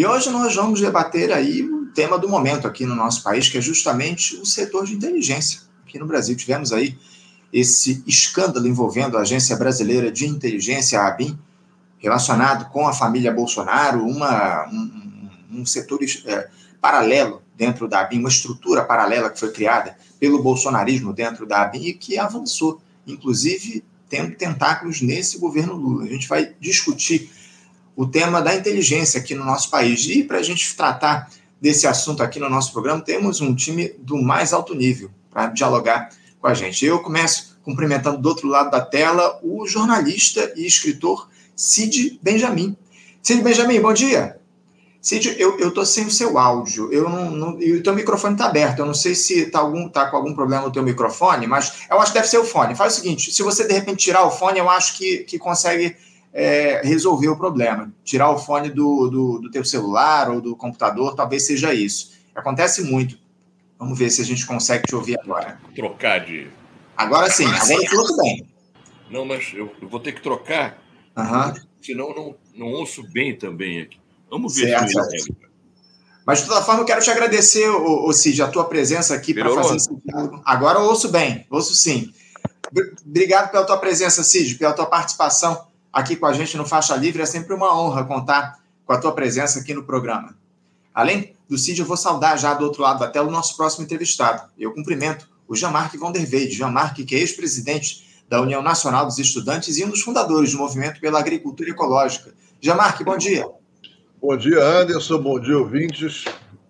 E hoje nós vamos debater aí o tema do momento aqui no nosso país, que é justamente o setor de inteligência. Aqui no Brasil tivemos aí esse escândalo envolvendo a Agência Brasileira de Inteligência, a ABIN, relacionado com a família Bolsonaro, uma, um, um setor é, paralelo dentro da ABIN, uma estrutura paralela que foi criada pelo bolsonarismo dentro da ABIN e que avançou, inclusive tendo tentáculos nesse governo Lula. A gente vai discutir o tema da inteligência aqui no nosso país. E para a gente tratar desse assunto aqui no nosso programa, temos um time do mais alto nível para dialogar com a gente. Eu começo cumprimentando do outro lado da tela o jornalista e escritor Cid Benjamin. Cid Benjamin, bom dia. Cid, eu estou sem o seu áudio. Eu não, não, e o teu microfone está aberto. Eu não sei se está tá com algum problema no teu microfone, mas eu acho que deve ser o fone. Faz o seguinte: se você de repente tirar o fone, eu acho que, que consegue é, resolver o problema. Tirar o fone do, do, do teu celular ou do computador, talvez seja isso. Acontece muito. Vamos ver se a gente consegue te ouvir agora. Trocar de. Agora sim, agora tudo bem. Não, mas eu, vou ter que trocar, uhum. senão não, não ouço bem também aqui. Vamos ver certo, se certo. Mas, de toda forma, eu quero te agradecer, o, o Cid, a tua presença aqui para fazer esse Agora eu ouço bem, ouço sim. Obrigado pela tua presença, Cid, pela tua participação aqui com a gente no Faixa Livre. É sempre uma honra contar com a tua presença aqui no programa. Além do Cid, eu vou saudar já do outro lado da tela o nosso próximo entrevistado. Eu cumprimento o Jean-Marc Van der Weide. Jean-Marc, que é ex-presidente da União Nacional dos Estudantes e um dos fundadores do Movimento pela Agricultura Ecológica. Jean-Marc, bom dia. Bom dia, Anderson. Bom dia, ouvintes.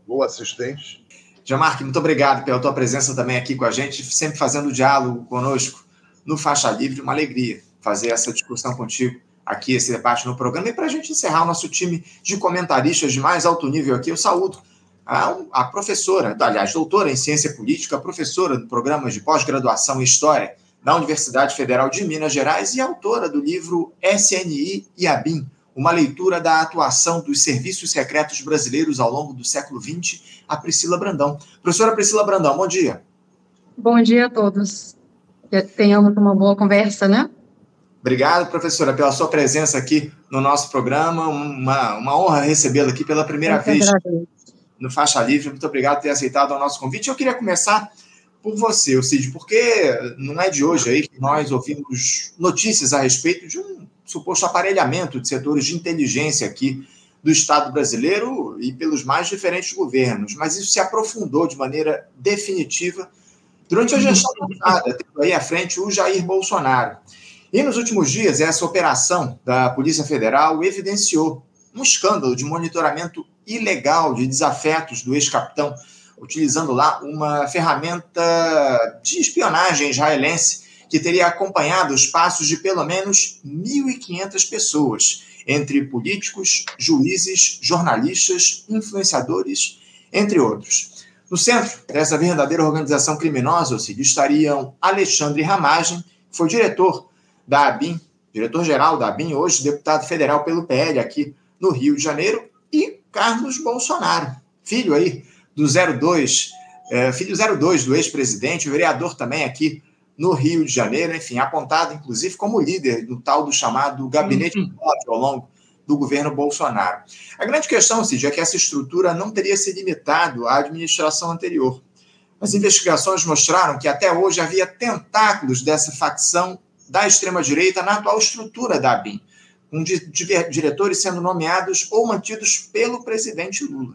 Boa assistente. Jean-Marc, muito obrigado pela tua presença também aqui com a gente, sempre fazendo diálogo conosco no Faixa Livre. Uma alegria fazer essa discussão contigo aqui, esse debate no programa. E para a gente encerrar o nosso time de comentaristas de mais alto nível aqui, eu saúdo a, a professora, aliás, doutora em ciência política, professora do programa de pós-graduação em História da Universidade Federal de Minas Gerais e autora do livro SNI e ABIN, uma leitura da atuação dos serviços secretos brasileiros ao longo do século XX, a Priscila Brandão. Professora Priscila Brandão, bom dia. Bom dia a todos. Tenhamos uma boa conversa, né? Obrigado, professora, pela sua presença aqui no nosso programa. Uma, uma honra recebê-la aqui pela primeira vez no Faixa Livre. Muito obrigado por ter aceitado o nosso convite. Eu queria começar por você, Cid, porque não é de hoje aí que nós ouvimos notícias a respeito de um suposto aparelhamento de setores de inteligência aqui do Estado brasileiro e pelos mais diferentes governos, mas isso se aprofundou de maneira definitiva durante a gestão passada, tendo aí à frente o Jair Bolsonaro. E nos últimos dias, essa operação da Polícia Federal evidenciou um escândalo de monitoramento ilegal de desafetos do ex-capitão, utilizando lá uma ferramenta de espionagem israelense que teria acompanhado os passos de pelo menos 1.500 pessoas, entre políticos, juízes, jornalistas, influenciadores, entre outros. No centro dessa verdadeira organização criminosa, ou seja, estariam Alexandre Ramagem, que foi diretor da ABIN, diretor-geral da ABIN, hoje deputado federal pelo PL aqui no Rio de Janeiro, e Carlos Bolsonaro, filho aí do 02, é, filho 02 do ex-presidente, vereador também aqui no Rio de Janeiro, enfim, apontado inclusive como líder do tal do chamado gabinete uhum. ao longo do governo Bolsonaro. A grande questão, Cid, é que essa estrutura não teria se limitado à administração anterior. As investigações mostraram que até hoje havia tentáculos dessa facção da extrema-direita na atual estrutura da ABIN, com diretores sendo nomeados ou mantidos pelo presidente Lula.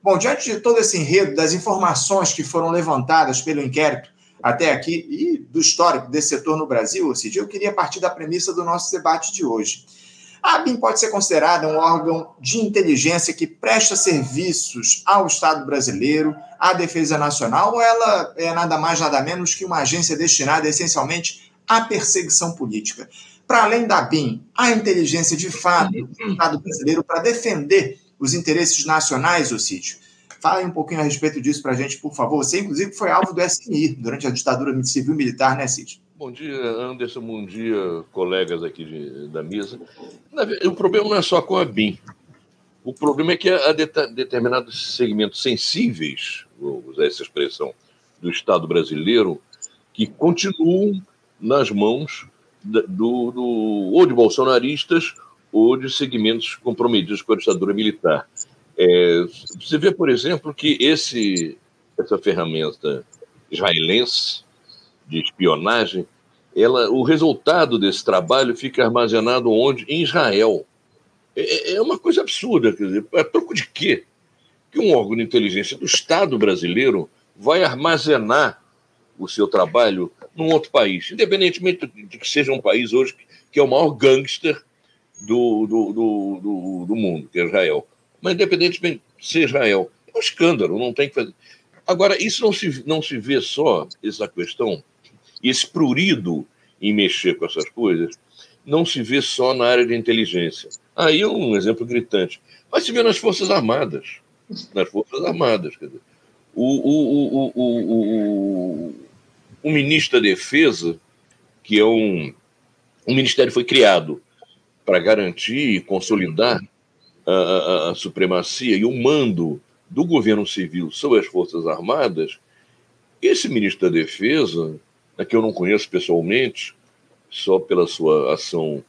Bom, diante de todo esse enredo, das informações que foram levantadas pelo inquérito até aqui e do histórico desse setor no Brasil, Cid, eu queria partir da premissa do nosso debate de hoje. A ABIN pode ser considerada um órgão de inteligência que presta serviços ao Estado brasileiro, à defesa nacional, ou ela é nada mais, nada menos que uma agência destinada essencialmente à perseguição política? Para além da BIM, a inteligência de fato do Estado brasileiro para defender os interesses nacionais do sítio. Fale um pouquinho a respeito disso para a gente, por favor. Você, inclusive, foi alvo do SNI durante a ditadura civil-militar, né, Cid? Bom dia, Anderson. Bom dia, colegas aqui de, da mesa. O problema não é só com a BIM. O problema é que há determinados segmentos sensíveis, vou usar essa expressão, do Estado brasileiro, que continuam nas mãos do, do, ou de bolsonaristas ou de segmentos comprometidos com a ditadura militar. É, você vê, por exemplo, que esse, essa ferramenta israelense de espionagem, ela, o resultado desse trabalho fica armazenado onde? Em Israel. É, é uma coisa absurda, quer dizer, a troco de quê? Que um órgão de inteligência do Estado brasileiro vai armazenar o seu trabalho num outro país, independentemente de que seja um país hoje que é o maior gangster do, do, do, do, do mundo, que é Israel. Mas, independentemente de ser Israel, é um escândalo, não tem que fazer. Agora, isso não se, não se vê só, essa questão, esse prurido em mexer com essas coisas, não se vê só na área de inteligência. Aí é um exemplo gritante. Mas se vê nas Forças Armadas. Nas Forças Armadas. Quer dizer, o, o, o, o, o, ministro da Defesa, que é um. O ministério foi criado para garantir e consolidar a, a, a, supremacia e o mando do governo civil sobre as Forças Armadas. Esse ministro da Defesa, que eu não conheço pessoalmente, só pela sua ação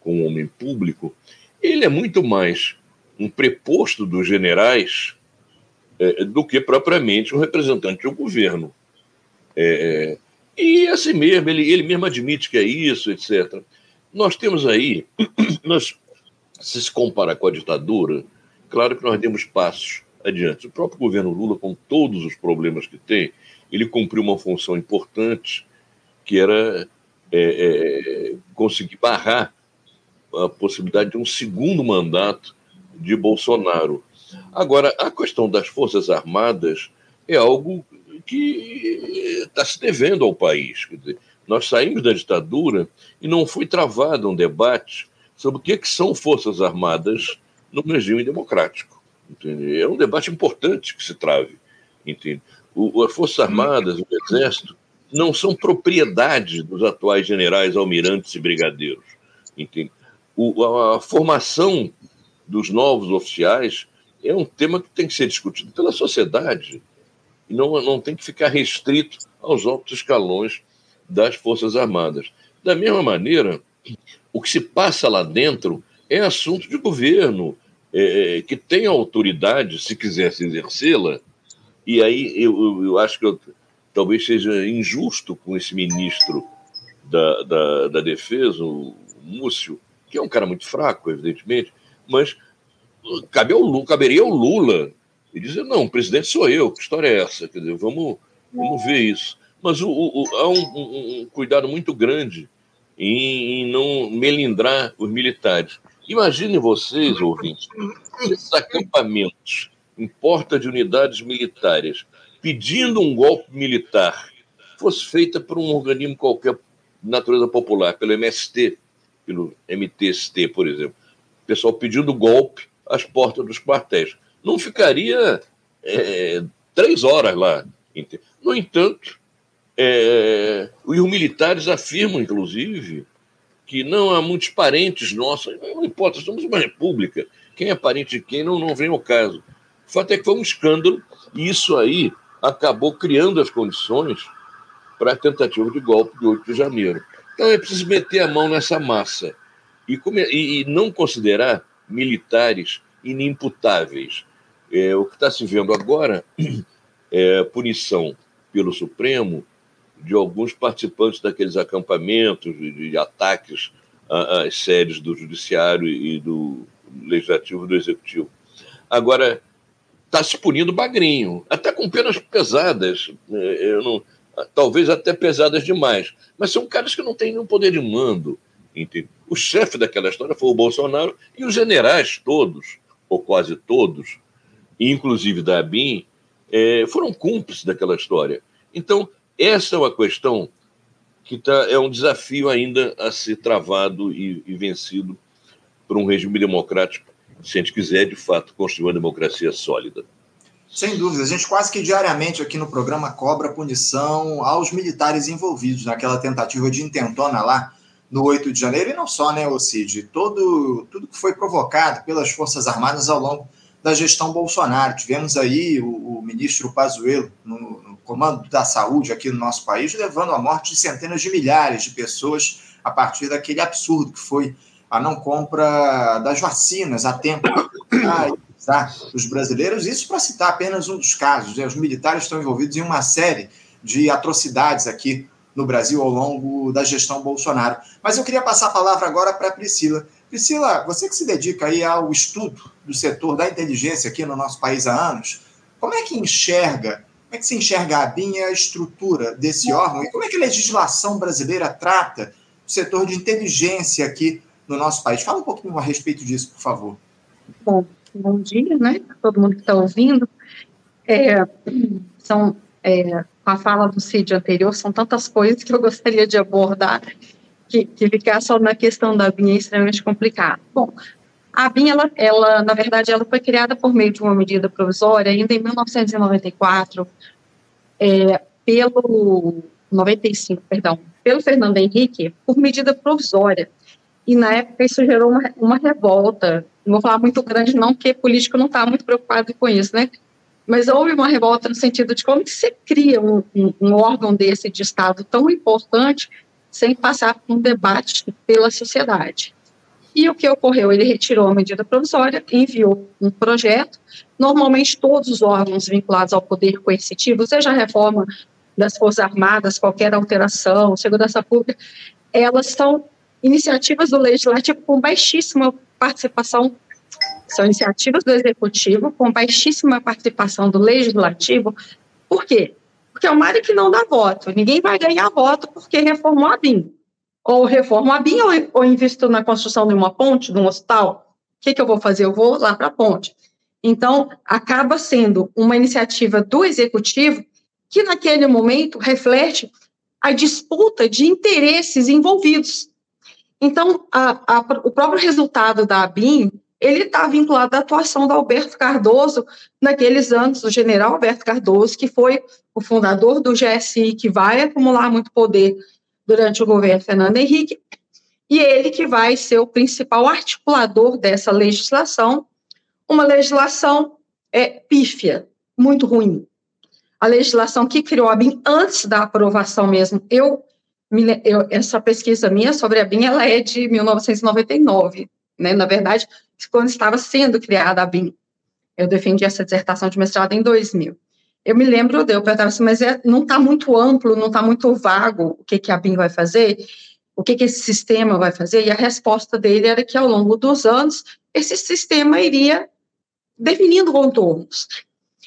como homem público, ele é muito mais um preposto dos generais é, do que propriamente um representante do governo. É, e assim mesmo, ele, ele mesmo admite que é isso, etc. Nós temos aí, nós, se se comparar com a ditadura, claro que nós demos passos adiante. O próprio governo Lula, com todos os problemas que tem, ele cumpriu uma função importante, que era é, é, conseguir barrar a possibilidade de um segundo mandato de Bolsonaro. Agora, a questão das Forças Armadas é algo que está se devendo ao país. Dizer, nós saímos da ditadura e não foi travado um debate sobre o que, que são Forças Armadas no regime democrático. Entende? É um debate importante que se trave. Entende? O, as Forças Armadas, o Exército, não são propriedade dos atuais generais, almirantes e brigadeiros. Entende? O, a, a formação dos novos oficiais é um tema que tem que ser discutido pela sociedade e não, não tem que ficar restrito aos altos escalões das Forças Armadas. Da mesma maneira, o que se passa lá dentro é assunto de governo, é, é que tem autoridade, se quisesse exercê-la, e aí eu, eu acho que eu, talvez seja injusto com esse ministro da, da, da Defesa, o Múcio, que é um cara muito fraco, evidentemente, mas cabe ao caberia ao Lula e dizer, não, o presidente sou eu, que história é essa? Quer dizer, vamos, vamos ver isso. Mas o, o, há um, um, um, cuidado muito grande em, em, não melindrar os militares. Imaginem vocês, ouvintes, esses acampamentos em porta de unidades militares pedindo um golpe militar fosse feita por um organismo qualquer de natureza popular, pelo MST, pelo MTST, por exemplo. O pessoal pedindo golpe às portas dos quartéis. Não ficaria é, três horas lá. No entanto, é, os militares afirmam, inclusive, que não há muitos parentes nossos, não importa, somos uma república, quem é parente de quem não, não vem ao caso. O fato é que foi um escândalo, e isso aí acabou criando as condições para a tentativa de golpe de 8 de janeiro. Então é preciso meter a mão nessa massa e, e, e não considerar militares inimputáveis. É, o que está se vendo agora é punição pelo Supremo de alguns participantes daqueles acampamentos, de, de ataques às sedes do Judiciário e do Legislativo e do Executivo. Agora, está se punindo bagrinho, até com penas pesadas, é, eu não, talvez até pesadas demais, mas são caras que não têm nenhum poder de mando. Entende? O chefe daquela história foi o Bolsonaro e os generais todos, ou quase todos, inclusive da ABIN, é, foram cúmplices daquela história. Então, essa é uma questão que tá, é um desafio ainda a ser travado e, e vencido por um regime democrático, se a gente quiser, de fato, construir uma democracia sólida. Sem dúvida, a gente quase que diariamente aqui no programa cobra punição aos militares envolvidos naquela tentativa de intentona lá no 8 de janeiro, e não só, né, Cid? Todo, tudo que foi provocado pelas Forças Armadas ao longo da gestão Bolsonaro. Tivemos aí o, o ministro Pazuello no, no, comando da saúde aqui no nosso país, levando à morte de centenas de milhares de pessoas a partir daquele absurdo que foi a não compra das vacinas a tempo. Tá? dos brasileiros. Isso para citar apenas um dos casos. Né? Os militares estão envolvidos em uma série de atrocidades aqui no Brasil ao longo da gestão Bolsonaro. Mas eu queria passar a palavra agora para a Priscila. Priscila, você que se dedica aí ao estudo do setor da inteligência aqui no nosso país há anos, como é que enxerga, como é que se enxerga a BIM e a estrutura desse órgão? E como é que a legislação brasileira trata o setor de inteligência aqui no nosso país? Fala um pouquinho a respeito disso, por favor. Bom, bom dia, né? Todo mundo que está ouvindo. É, são é, com a fala do Cid anterior, são tantas coisas que eu gostaria de abordar que, que ficar só na questão da BIM é extremamente complicado. Bom, a BIM, ela, ela, na verdade, ela foi criada por meio de uma medida provisória ainda em 1994, é, pelo 95, perdão, pelo Fernando Henrique, por medida provisória. E na época isso gerou uma, uma revolta. Não vou falar muito grande, não, porque político não está muito preocupado com isso, né? Mas houve uma revolta no sentido de como você cria um, um, um órgão desse de Estado tão importante sem passar por um debate pela sociedade. E o que ocorreu? Ele retirou a medida provisória, enviou um projeto. Normalmente, todos os órgãos vinculados ao poder coercitivo, seja a reforma das Forças Armadas, qualquer alteração, segurança pública, elas são iniciativas do legislativo com baixíssima participação são iniciativas do executivo com baixíssima participação do legislativo. Por quê? Porque é uma área que não dá voto. Ninguém vai ganhar voto porque reformou a BIM. Ou reformo a BIM ou, ou invisto na construção de uma ponte, de um hospital. O que, que eu vou fazer? Eu vou lá para a ponte. Então, acaba sendo uma iniciativa do executivo que, naquele momento, reflete a disputa de interesses envolvidos. Então, a, a, o próprio resultado da ABIN ele está vinculado à atuação do Alberto Cardoso naqueles anos, o general Alberto Cardoso, que foi o fundador do GSI, que vai acumular muito poder durante o governo Fernando Henrique, e ele que vai ser o principal articulador dessa legislação, uma legislação é, pífia, muito ruim. A legislação que criou a BIM antes da aprovação mesmo, eu, eu essa pesquisa minha sobre a BIM, ela é de 1999, né? Na verdade, quando estava sendo criada a BIM. Eu defendi essa dissertação de mestrado em 2000. Eu me lembro eu perguntava assim, mas é, não está muito amplo, não está muito vago o que, que a BIM vai fazer, o que, que esse sistema vai fazer, e a resposta dele era que ao longo dos anos, esse sistema iria definindo contornos.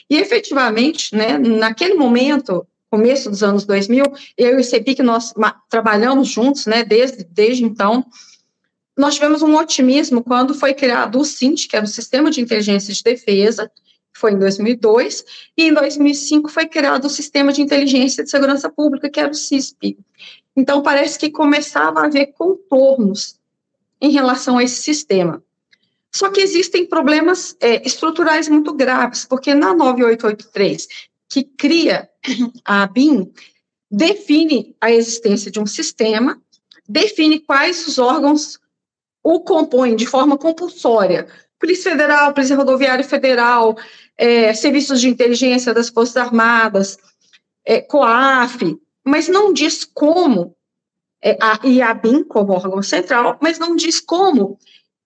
E efetivamente, né, naquele momento, começo dos anos 2000, eu e o CEPIC, nós trabalhamos juntos, né, desde, desde então, nós tivemos um otimismo quando foi criado o CINT, que era o Sistema de Inteligência de Defesa, foi em 2002, e em 2005 foi criado o Sistema de Inteligência de Segurança Pública, que era o CISP. Então, parece que começava a haver contornos em relação a esse sistema. Só que existem problemas é, estruturais muito graves, porque na 9883, que cria a BIM, define a existência de um sistema, define quais os órgãos o compõem de forma compulsória. Polícia Federal, Polícia Rodoviária Federal, é, serviços de inteligência das Forças Armadas, é, COAF, mas não diz como, é, a, BIM como órgão central, mas não diz como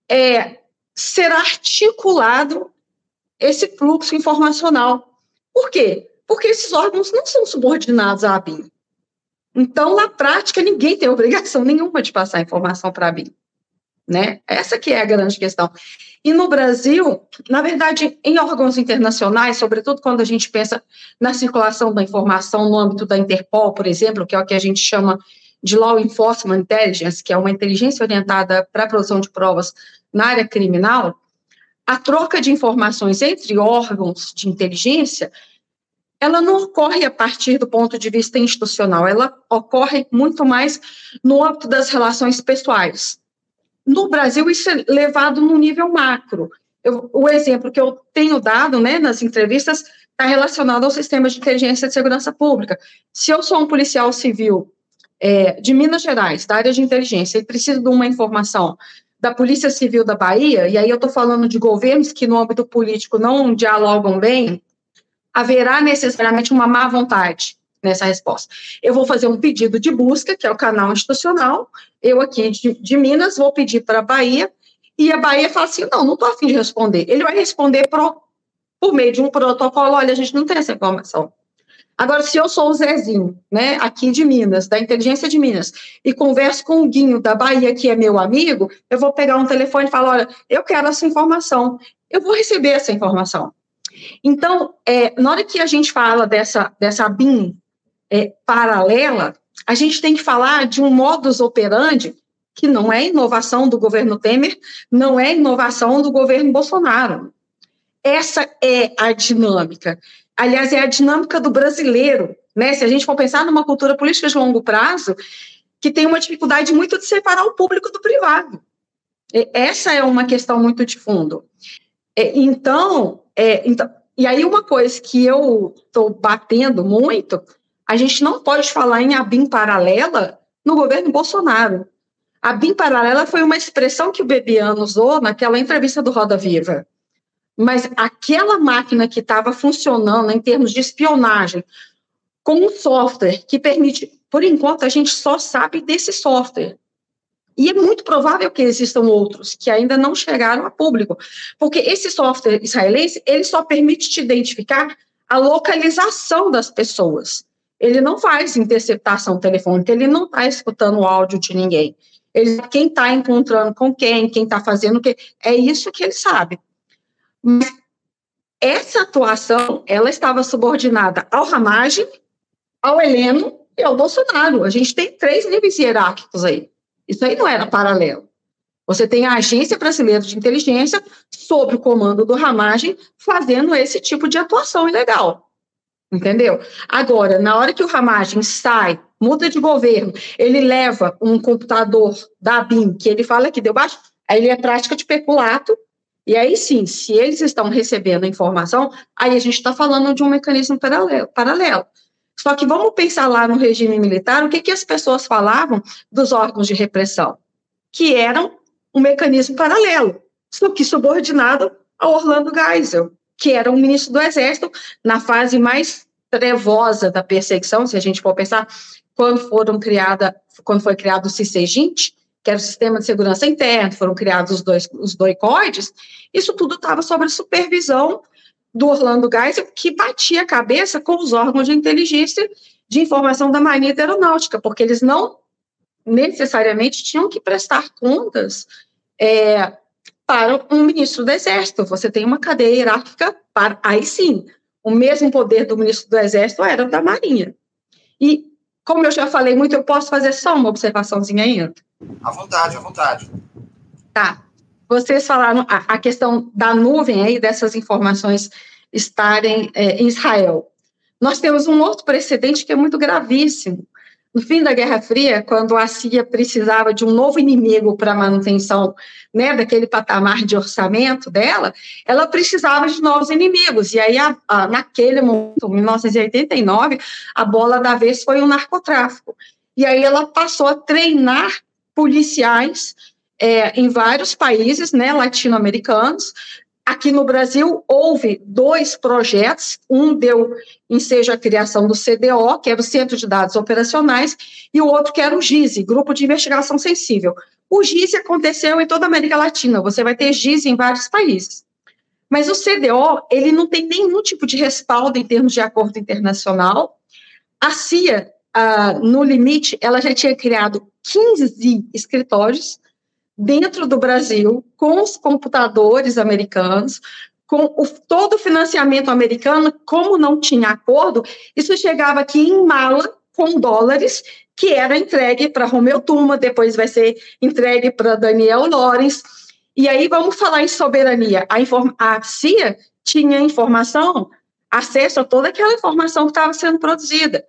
é, será articulado esse fluxo informacional. Por quê? Porque esses órgãos não são subordinados à BIM. Então, na prática, ninguém tem obrigação nenhuma de passar informação para a BIM né? Essa que é a grande questão. E no Brasil, na verdade, em órgãos internacionais, sobretudo quando a gente pensa na circulação da informação no âmbito da Interpol, por exemplo, que é o que a gente chama de Law Enforcement Intelligence, que é uma inteligência orientada para a produção de provas na área criminal, a troca de informações entre órgãos de inteligência, ela não ocorre a partir do ponto de vista institucional, ela ocorre muito mais no âmbito das relações pessoais, no Brasil, isso é levado no nível macro. Eu, o exemplo que eu tenho dado né, nas entrevistas está relacionado ao sistema de inteligência de segurança pública. Se eu sou um policial civil é, de Minas Gerais, da área de inteligência, e preciso de uma informação da Polícia Civil da Bahia, e aí eu estou falando de governos que no âmbito político não dialogam bem, haverá necessariamente uma má vontade nessa resposta. Eu vou fazer um pedido de busca, que é o canal institucional, eu aqui de, de Minas vou pedir para a Bahia, e a Bahia fala assim, não, não estou afim de responder. Ele vai responder pro, por meio de um protocolo, olha, a gente não tem essa informação. Agora, se eu sou o Zezinho, né, aqui de Minas, da inteligência de Minas, e converso com o Guinho da Bahia, que é meu amigo, eu vou pegar um telefone e falar, olha, eu quero essa informação. Eu vou receber essa informação. Então, é, na hora que a gente fala dessa, dessa BIM é, paralela, a gente tem que falar de um modus operandi que não é inovação do governo Temer, não é inovação do governo Bolsonaro. Essa é a dinâmica. Aliás, é a dinâmica do brasileiro, né? Se a gente for pensar numa cultura política de longo prazo, que tem uma dificuldade muito de separar o público do privado. Essa é uma questão muito de fundo. É, então, é, então e aí uma coisa que eu estou batendo muito, a gente não pode falar em ABIM paralela no governo Bolsonaro. A BIM paralela foi uma expressão que o Bebiano usou naquela entrevista do Roda Viva mas aquela máquina que estava funcionando em termos de espionagem, com um software que permite, por enquanto, a gente só sabe desse software. E é muito provável que existam outros que ainda não chegaram a público, porque esse software israelense ele só permite te identificar a localização das pessoas. Ele não faz interceptação telefônica, ele não está escutando o áudio de ninguém. Ele quem está encontrando com quem, quem está fazendo o quê. É isso que ele sabe. Mas essa atuação, ela estava subordinada ao Ramagem, ao Heleno e ao Bolsonaro. A gente tem três níveis hierárquicos aí. Isso aí não era paralelo. Você tem a Agência Brasileira de Inteligência, sob o comando do Ramagem, fazendo esse tipo de atuação ilegal. Entendeu? Agora, na hora que o Ramagem sai, muda de governo, ele leva um computador da BIM, que ele fala que deu baixo, aí ele é prática de peculato, e aí sim, se eles estão recebendo a informação, aí a gente está falando de um mecanismo paralelo, paralelo. Só que vamos pensar lá no regime militar, o que, que as pessoas falavam dos órgãos de repressão? Que eram um mecanismo paralelo, só que subordinado ao Orlando Geisel, que era um ministro do Exército na fase mais trevosa da perseguição, se a gente for pensar, quando foram criada, quando foi criado o CICEGINT, que era o Sistema de Segurança Interno, foram criados os dois os doicoides, isso tudo estava sob a supervisão do Orlando Geisel, que batia a cabeça com os órgãos de inteligência de informação da Marinha Aeronáutica, porque eles não necessariamente tinham que prestar contas é, para um ministro do Exército. Você tem uma cadeia hierárquica para. Aí sim, o mesmo poder do ministro do Exército era da Marinha. E, como eu já falei muito, eu posso fazer só uma observaçãozinha ainda. À vontade, à vontade. Tá. Vocês falaram a, a questão da nuvem aí, dessas informações estarem é, em Israel. Nós temos um outro precedente que é muito gravíssimo. No fim da Guerra Fria, quando a CIA precisava de um novo inimigo para a manutenção né, daquele patamar de orçamento dela, ela precisava de novos inimigos. E aí, a, a, naquele momento, 1989, a bola da vez foi o narcotráfico. E aí ela passou a treinar policiais é, em vários países né, latino-americanos. Aqui no Brasil, houve dois projetos, um deu ensejo à criação do CDO, que era o Centro de Dados Operacionais, e o outro que era o GISE, Grupo de Investigação Sensível. O GISE aconteceu em toda a América Latina, você vai ter GISE em vários países. Mas o CDO, ele não tem nenhum tipo de respaldo em termos de acordo internacional. A CIA, ah, no limite, ela já tinha criado 15 escritórios dentro do Brasil, com os computadores americanos, com o, todo o financiamento americano, como não tinha acordo, isso chegava aqui em mala com dólares, que era entregue para Romeu Tuma, depois vai ser entregue para Daniel Lorenz. E aí vamos falar em soberania. A, a CIA tinha informação, acesso a toda aquela informação que estava sendo produzida.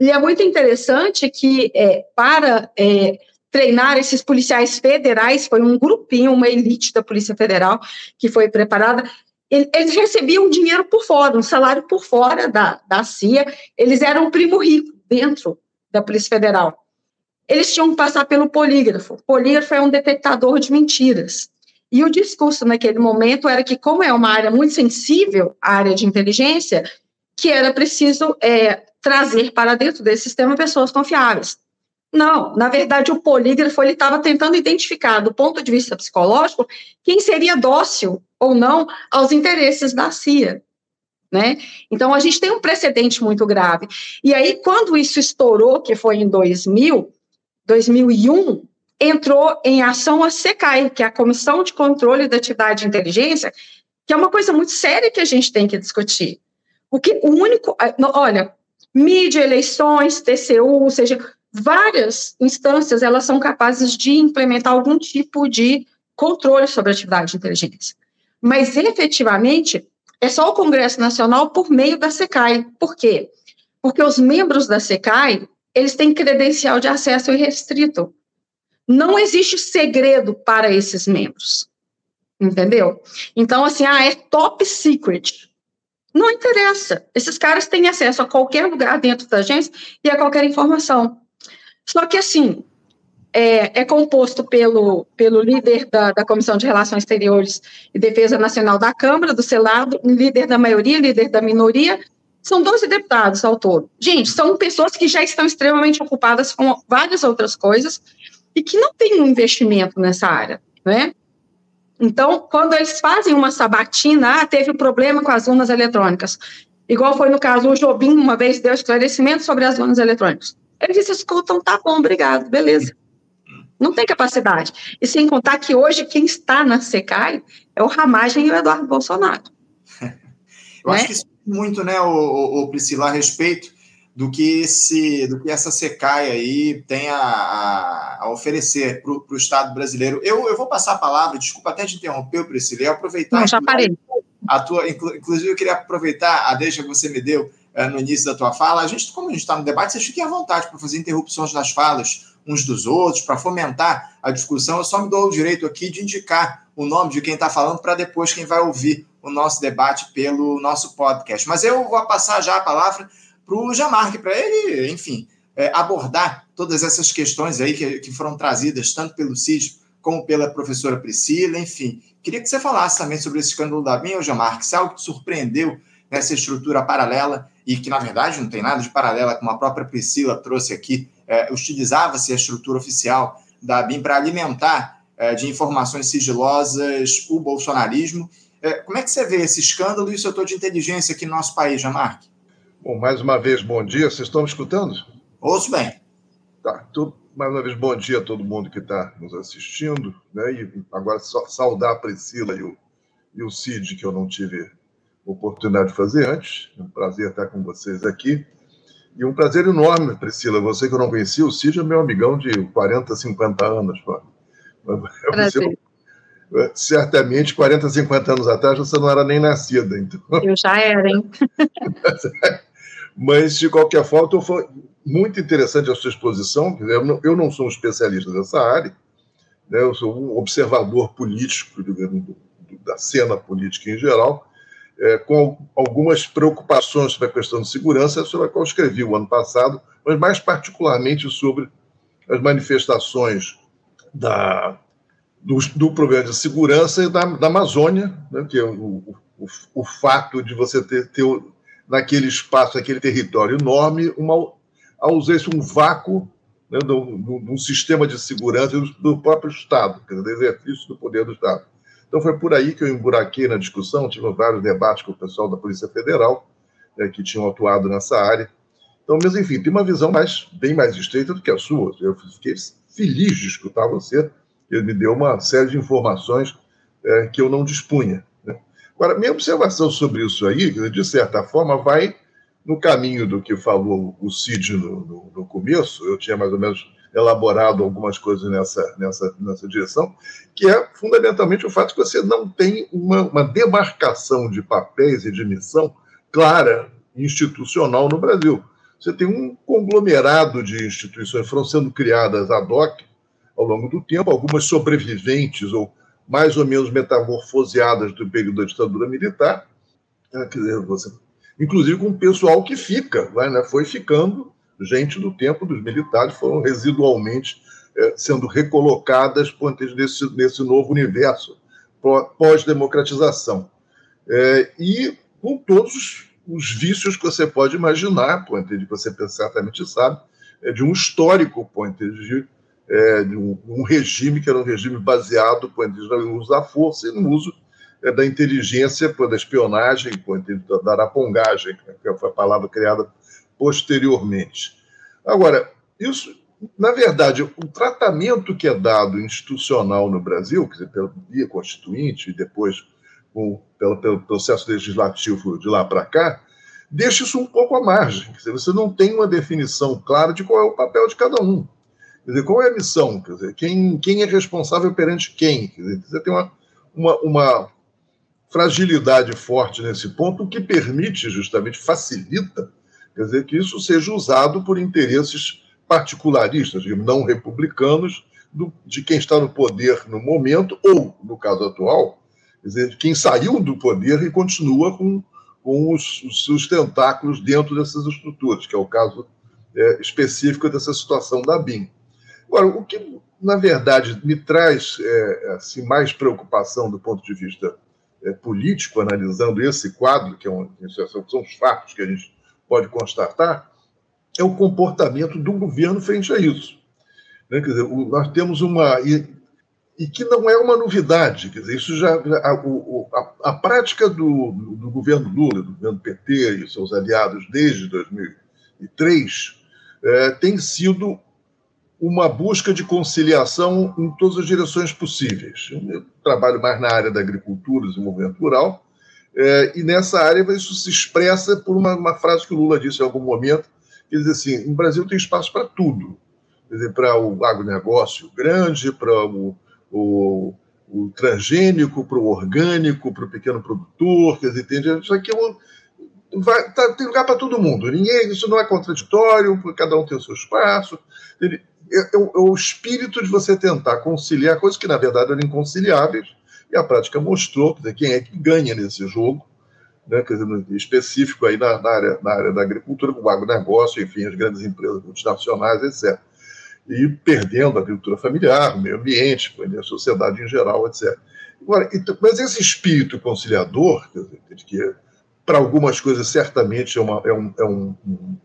E é muito interessante que, é, para é, treinar esses policiais federais, foi um grupinho, uma elite da Polícia Federal que foi preparada. Eles recebiam dinheiro por fora, um salário por fora da, da CIA, eles eram o primo rico dentro da Polícia Federal. Eles tinham que passar pelo polígrafo. O polígrafo é um detectador de mentiras. E o discurso naquele momento era que, como é uma área muito sensível, a área de inteligência, que era preciso é, trazer para dentro desse sistema pessoas confiáveis. Não, na verdade, o polígrafo ele estava tentando identificar, do ponto de vista psicológico, quem seria dócil ou não aos interesses da CIA. Né? Então, a gente tem um precedente muito grave. E aí, quando isso estourou, que foi em 2000, 2001, entrou em ação a SECAI, que é a Comissão de Controle da Atividade de Inteligência, que é uma coisa muito séria que a gente tem que discutir. O que o único, olha, mídia, eleições, TCU, ou seja, várias instâncias elas são capazes de implementar algum tipo de controle sobre a atividade de inteligência. Mas efetivamente é só o Congresso Nacional por meio da SECAI. Por quê? Porque os membros da SECAI, eles têm credencial de acesso irrestrito. Não existe segredo para esses membros. Entendeu? Então, assim, ah, é top secret. Não interessa. Esses caras têm acesso a qualquer lugar dentro da agência e a qualquer informação. Só que, assim, é, é composto pelo, pelo líder da, da Comissão de Relações Exteriores e Defesa Nacional da Câmara, do Senado, líder da maioria, líder da minoria, são 12 deputados ao todo. Gente, são pessoas que já estão extremamente ocupadas com várias outras coisas e que não têm um investimento nessa área, né? Então, quando eles fazem uma sabatina, ah, teve um problema com as urnas eletrônicas, igual foi no caso, o Jobim uma vez deu esclarecimento sobre as urnas eletrônicas. Eles escutam, tá bom, obrigado, beleza. Não tem capacidade. E sem contar que hoje quem está na SECAI é o Ramagem e o Eduardo Bolsonaro. Eu né? acho que isso é muito, né, o, o, Priscila, a respeito do que, esse, do que essa SECAI aí tem a, a oferecer para o Estado brasileiro. Eu, eu vou passar a palavra, desculpa até te interromper, Priscila, e aproveitar. Não, já parei. A tua, inclusive, eu queria aproveitar a deixa que você me deu no início da tua fala. A gente, como a gente está no debate, vocês fiquem à vontade para fazer interrupções nas falas uns dos outros, para fomentar a discussão. Eu só me dou o direito aqui de indicar o nome de quem está falando para depois quem vai ouvir o nosso debate pelo nosso podcast. Mas eu vou passar já a palavra para o Jamarque, para ele, enfim, é, abordar todas essas questões aí que, que foram trazidas tanto pelo Cid como pela professora Priscila, enfim. Queria que você falasse também sobre esse escândalo da BIM, Jamarque, se é algo que surpreendeu nessa estrutura paralela e que, na verdade, não tem nada de paralela, como a própria Priscila trouxe aqui, é, utilizava-se a estrutura oficial da BIM para alimentar é, de informações sigilosas o bolsonarismo. É, como é que você vê esse escândalo e o setor de inteligência aqui no nosso país, Jamarque? Bom, mais uma vez, bom dia. Vocês estão me escutando? Ouço bem. Tá, tudo, mais uma vez, bom dia a todo mundo que está nos assistindo. Né? E agora só saudar a Priscila e o, e o Cid, que eu não tive oportunidade de fazer antes. É um prazer estar com vocês aqui. E um prazer enorme, Priscila. Você que eu não conhecia, o Cid é meu amigão de 40, 50 anos. Você, certamente, 40, 50 anos atrás, você não era nem nascida. Então... Eu já era, hein? Mas, de qualquer forma, foi muito interessante a sua exposição. Eu não sou um especialista dessa área, né? eu sou um observador político da cena política em geral, é, com algumas preocupações sobre a questão de segurança, sobre a qual escrevi o ano passado, mas mais particularmente sobre as manifestações da, do, do problema de segurança da, da Amazônia, né, que é o, o, o, fato de você ter, ter naquele espaço, naquele território enorme, uma ausência, um vácuo né, sistema de segurança do, do próprio Estado, quer dizer, do exercício do poder do Estado. Então foi por aí que eu emburaquei na discussão, tive vários debates com o pessoal da Polícia Federal, né, que tinham atuado nessa área. Então, mas enfim, tem uma visão mais, bem mais estreita do que a sua. Eu fiquei feliz de escutar você, ele me deu uma série de informações é, que eu não dispunha. Né? Agora, minha observação sobre isso aí, de certa forma, vai no caminho do que falou o Cid no, no, no começo, eu tinha mais ou menos elaborado algumas coisas nessa, nessa, nessa direção, que é fundamentalmente o fato que você não tem uma, uma demarcação de papéis e de missão clara, institucional no Brasil. Você tem um conglomerado de instituições foram sendo criadas ad hoc ao longo do tempo, algumas sobreviventes ou mais ou menos metamorfoseadas do período da ditadura militar, né, quer dizer, você, inclusive com o pessoal que fica, vai, né, foi ficando gente do tempo dos militares foram residualmente é, sendo recolocadas nesse, nesse novo universo pós-democratização. É, e com todos os vícios que você pode imaginar, que você certamente sabe, é, de um histórico point de, é, de um, um, regime que era um regime baseado point no uso da força e no uso é, da inteligência, da espionagem, da, da arapongagem, que foi a palavra criada posteriormente. Agora, isso, na verdade, o tratamento que é dado institucional no Brasil, quer dizer, pela via constituinte e depois com, pelo, pelo processo legislativo de lá para cá, deixa isso um pouco à margem. Quer dizer, você não tem uma definição clara de qual é o papel de cada um. Quer dizer, qual é a missão? Quer dizer, quem, quem é responsável perante quem? Quer dizer, você tem uma, uma, uma fragilidade forte nesse ponto, o que permite, justamente, facilita, quer dizer, que isso seja usado por interesses particularistas, não republicanos, do, de quem está no poder no momento, ou, no caso atual, quer dizer, quem saiu do poder e continua com, com os, os seus tentáculos dentro dessas estruturas, que é o caso é, específico dessa situação da BIM. Agora, o que, na verdade, me traz é, assim, mais preocupação do ponto de vista é, político, analisando esse quadro, que é um, são os fatos que a gente pode constatar, é o comportamento do governo frente a isso. Né? Quer dizer, nós temos uma. E, e, que não é uma novidade, quer dizer, isso já. A, a, a prática do, do, governo Lula, do governo PT e seus aliados desde 2003, é, tem sido uma busca de conciliação em todas as direções possíveis. Eu trabalho mais na área da agricultura, desenvolvimento rural, é, e nessa área isso se expressa por uma, uma, frase que o Lula disse em algum momento, que diz assim, no Brasil tem espaço para tudo, para o agronegócio grande, para o, o, o transgênico, para o orgânico, para o pequeno produtor, quer dizer, tem, isso aqui é um, vai, tá, tem lugar para todo mundo. Ninguém, isso não é contraditório, cada um tem o seu espaço. É, é, é, o espírito de você tentar conciliar coisas que, na verdade, eram inconciliáveis, e a prática mostrou dizer, quem é que ganha nesse jogo, né, quer dizer, específico aí na, na, área, na área da agricultura, com o agronegócio, enfim, as grandes empresas multinacionais, etc. E perdendo a agricultura familiar, o meio ambiente, a sociedade em geral, etc. Agora, então, mas esse espírito conciliador, quer dizer, que para algumas coisas certamente é, uma, é, um, é um, um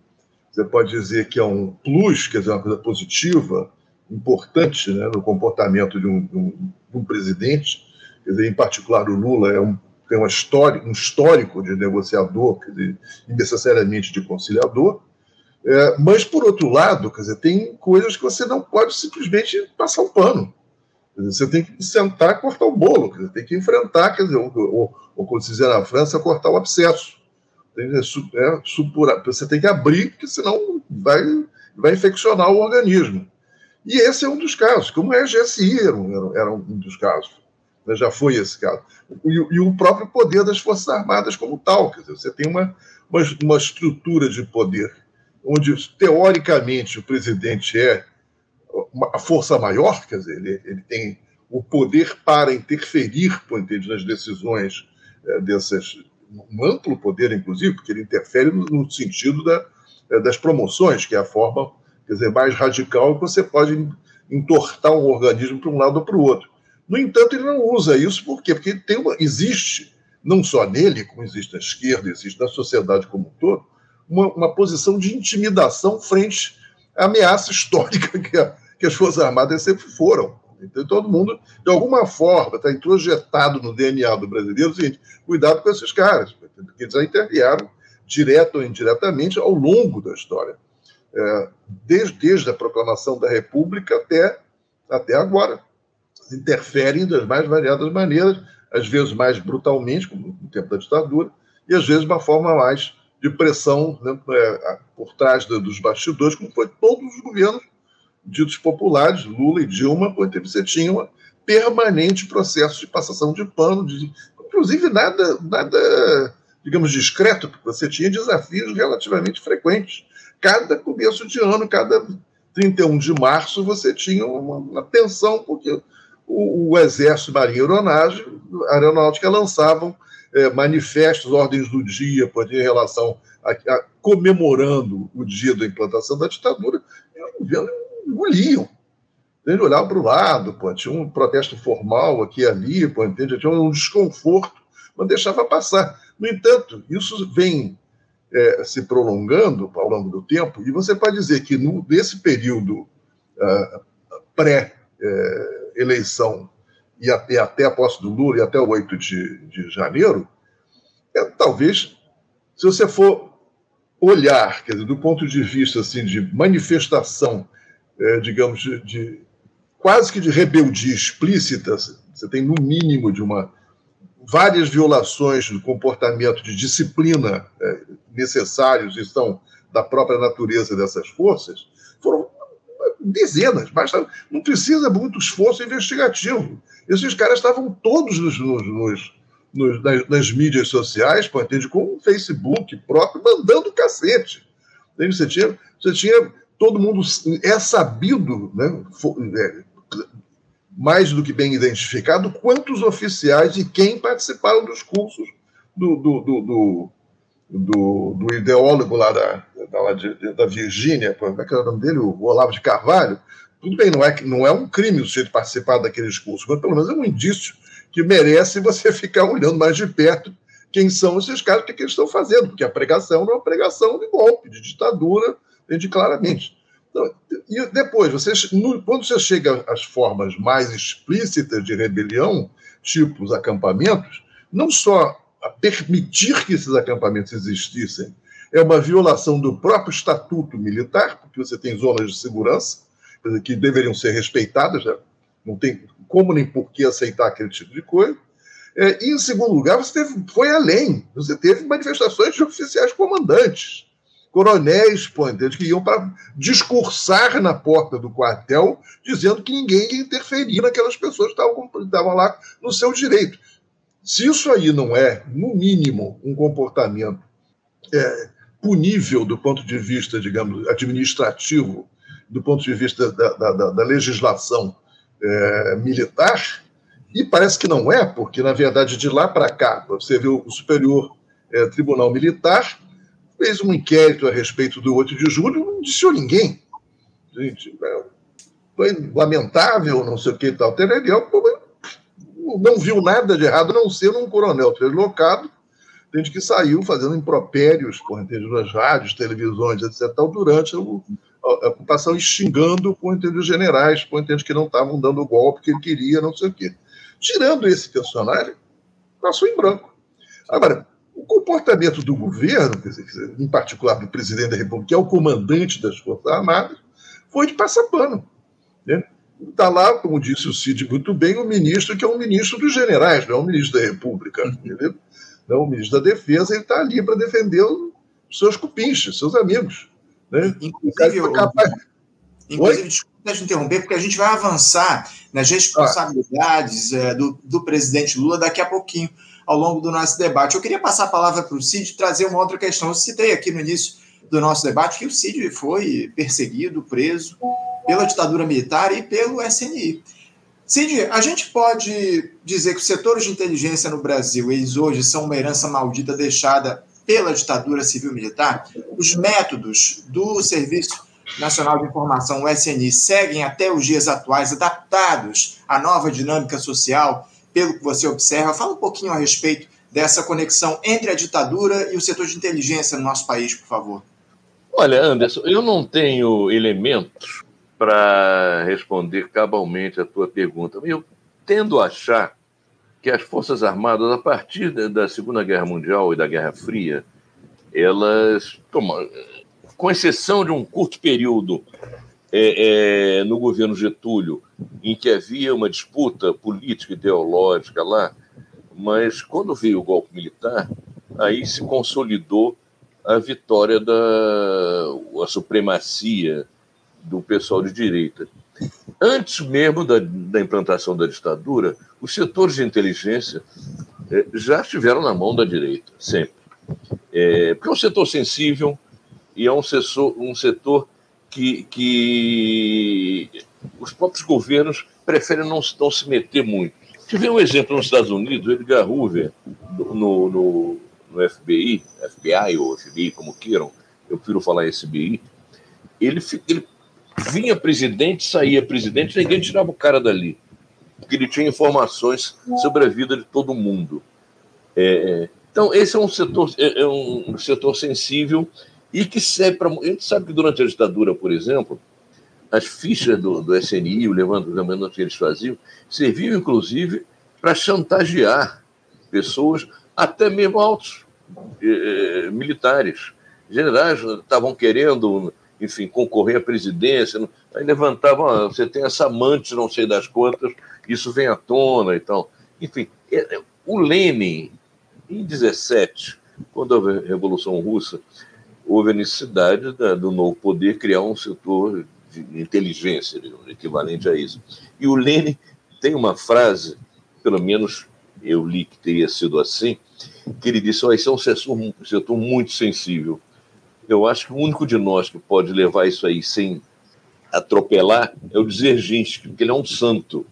você pode dizer que é um plus, quer dizer, uma coisa positiva, importante né, no comportamento de um, de um, de um presidente. Dizer, em particular, o Lula é um, tem uma história, um histórico de negociador, quer dizer, necessariamente de conciliador. É, mas, por outro lado, quer dizer, tem coisas que você não pode simplesmente passar um pano. Dizer, você tem que sentar e cortar o bolo, quer dizer, tem que enfrentar, quer dizer, ou, ou, ou como se dizia na França, cortar o abscesso. É, supura, você tem que abrir, porque senão vai, vai infeccionar o organismo. E esse é um dos casos, como é a GSI era um, era um dos casos, né, já foi esse caso. E, e, o próprio poder das Forças Armadas como tal, quer dizer, você tem uma, uma, uma estrutura de poder onde, teoricamente, o presidente é a força maior, quer dizer, ele, ele tem o poder para interferir nas decisões é, dessas, um amplo poder, inclusive, porque ele interfere no, no sentido da, é, das promoções, que é a forma quer dizer, mais radical que você pode entortar um organismo para um lado ou para o outro. No entanto, ele não usa isso, por quê? Porque tem uma, existe, não só nele, como existe na esquerda, existe na sociedade como um todo, uma, uma posição de intimidação frente à ameaça histórica que, a, que as Forças Armadas sempre foram. Então, todo mundo, de alguma forma, está introjetado no DNA do brasileiro o seguinte: cuidado com esses caras, porque eles já intervieram, direto ou indiretamente, ao longo da história. É, desde, desde a proclamação da República até, até agora. Interferem das mais variadas maneiras, às vezes mais brutalmente, como no tempo da ditadura, e às vezes uma forma mais de pressão né, é, por trás dos bastidores, como foi todos os governos ditos populares, Lula e Dilma, porque você tinha um permanente processo de passação de pano, de, inclusive nada, nada, digamos, discreto, porque você tinha desafios relativamente frequentes. Cada começo de ano, cada 31 de março, você tinha uma, uma tensão, porque o, o Exército, Marinha e Aeronáutica lançavam é, manifestos, ordens do dia, em relação a, a, comemorando o dia da implantação da ditadura, engoliam. Ele olhava para o lado, pô, tinha um protesto formal aqui e ali, pô, entende? tinha um desconforto, mas deixava passar. No entanto, isso vem é, se prolongando ao longo do tempo, e você pode dizer que no, nesse período uh, pré-eleição e até, até a posse do Lula e até o 8 de, de janeiro, é, talvez, se você for olhar, quer dizer, do ponto de vista assim, de manifestação, é, digamos, de, de, quase que de rebeldia explícita, você tem no mínimo de uma várias violações do comportamento de disciplina é, necessários e são da própria natureza dessas forças, foram dezenas, basta, não precisa muito esforço investigativo. Esses caras estavam todos nos, nos, nos, nas, nas, mídias sociais, pô, com o Facebook próprio, mandando cacete. Você, tinha, você tinha. Todo mundo é sabido, né, é, mais do que bem identificado, quantos oficiais e quem participaram dos cursos do, do, do, do do, do ideólogo lá da, da, da Virgínia, como é que era o nome dele? O Olavo de Carvalho. Tudo bem, não é, não é um crime o sujeito participar daqueles cursos, mas pelo menos é um indício que merece você ficar olhando mais de perto quem são esses caras, o que, que eles estão fazendo, porque a pregação não é uma pregação de golpe, de ditadura, entende claramente. Então, e depois, você, quando você chega às formas mais explícitas de rebelião, tipo os acampamentos, não só a permitir que esses acampamentos existissem é uma violação do próprio estatuto militar, porque você tem zonas de segurança que deveriam ser respeitadas, né? não tem como nem por que aceitar aquele tipo de coisa. É, e, em segundo lugar, você teve, foi além. Você teve manifestações de oficiais comandantes, coronéis, pontos, que iam para discursar na porta do quartel, dizendo que ninguém ia interferir naquelas pessoas que estavam lá no seu direito. Se isso aí não é, no mínimo, um comportamento é, punível do ponto de vista, digamos, administrativo, do ponto de vista da, da, da legislação é, militar, e parece que não é, porque, na verdade, de lá para cá, você vê o Superior é, Tribunal Militar fez um inquérito a respeito do 8 de julho, não disse ninguém. Gente, é, foi lamentável, não sei o que e tal. Tereriel, não viu nada de errado, a não ser um coronel deslocado, entende, que saiu fazendo impropérios por entende, nas rádios, televisões, etc., durante a, ocupação, xingando por os generais, que não estavam dando o golpe que ele queria, não sei o quê. Tirando esse personagem, passou em branco. Agora, o comportamento do governo, em particular do presidente da República, que é o comandante das Forças Armadas, foi de passar pano. Né? Está lá, como disse o Cid muito bem, o ministro que é um ministro dos generais, não é um ministro da República. Uhum. Entendeu? Não, o ministro da Defesa está ali para defender os seus cupinches, seus amigos. Né? Inclusive, capaz... inclusive desculpa te interromper, porque a gente vai avançar nas responsabilidades ah. é, do, do presidente Lula daqui a pouquinho, ao longo do nosso debate. Eu queria passar a palavra para o Cid e trazer uma outra questão. Eu citei aqui no início do nosso debate que o Cid foi perseguido, preso pela ditadura militar e pelo SNI. Cid, a gente pode dizer que os setores de inteligência no Brasil, eles hoje são uma herança maldita deixada pela ditadura civil-militar? Os métodos do Serviço Nacional de Informação, o SNI, seguem até os dias atuais, adaptados à nova dinâmica social, pelo que você observa? Fala um pouquinho a respeito dessa conexão entre a ditadura e o setor de inteligência no nosso país, por favor. Olha, Anderson, eu não tenho elementos para responder cabalmente a tua pergunta. Eu tendo a achar que as Forças Armadas, a partir da Segunda Guerra Mundial e da Guerra Fria, elas, com exceção de um curto período é, é, no governo Getúlio, em que havia uma disputa política ideológica lá, mas quando veio o golpe militar, aí se consolidou a vitória da a supremacia do pessoal de direita. Antes mesmo da, da implantação da ditadura, os setores de inteligência é, já estiveram na mão da direita, sempre. É, porque é um setor sensível e é um setor, um setor que, que os próprios governos preferem não, não se meter muito. Tive um exemplo nos Estados Unidos, Edgar Hoover, no, no, no FBI, FBI ou FBI, como queiram, eu prefiro falar SBI, ele, ele vinha presidente, saía presidente, ninguém tirava o cara dali, porque ele tinha informações sobre a vida de todo mundo. É, Então, esse é um setor, é, é um setor sensível e que serve para. A gente sabe que durante a ditadura, por exemplo, as fichas do, do SNI, o levantamento que eles faziam, serviam inclusive para chantagear pessoas, até mesmo altos eh, militares. Generais estavam querendo, enfim, concorrer à presidência, aí levantavam, ah, você tem essa amante, não sei das quantas, isso vem à tona e tal. Enfim, é, é, o Lenin, em 17, quando houve a Revolução Russa, houve a necessidade da, do novo poder criar um setor de inteligência, equivalente a isso. E o Lenin tem uma frase, pelo menos eu li que teria sido assim, que ele disse: oh, isso é um setor, muito sensível. Eu acho que o único de nós que pode levar isso aí sem atropelar é o Dzerzhinsky, porque ele é um santo.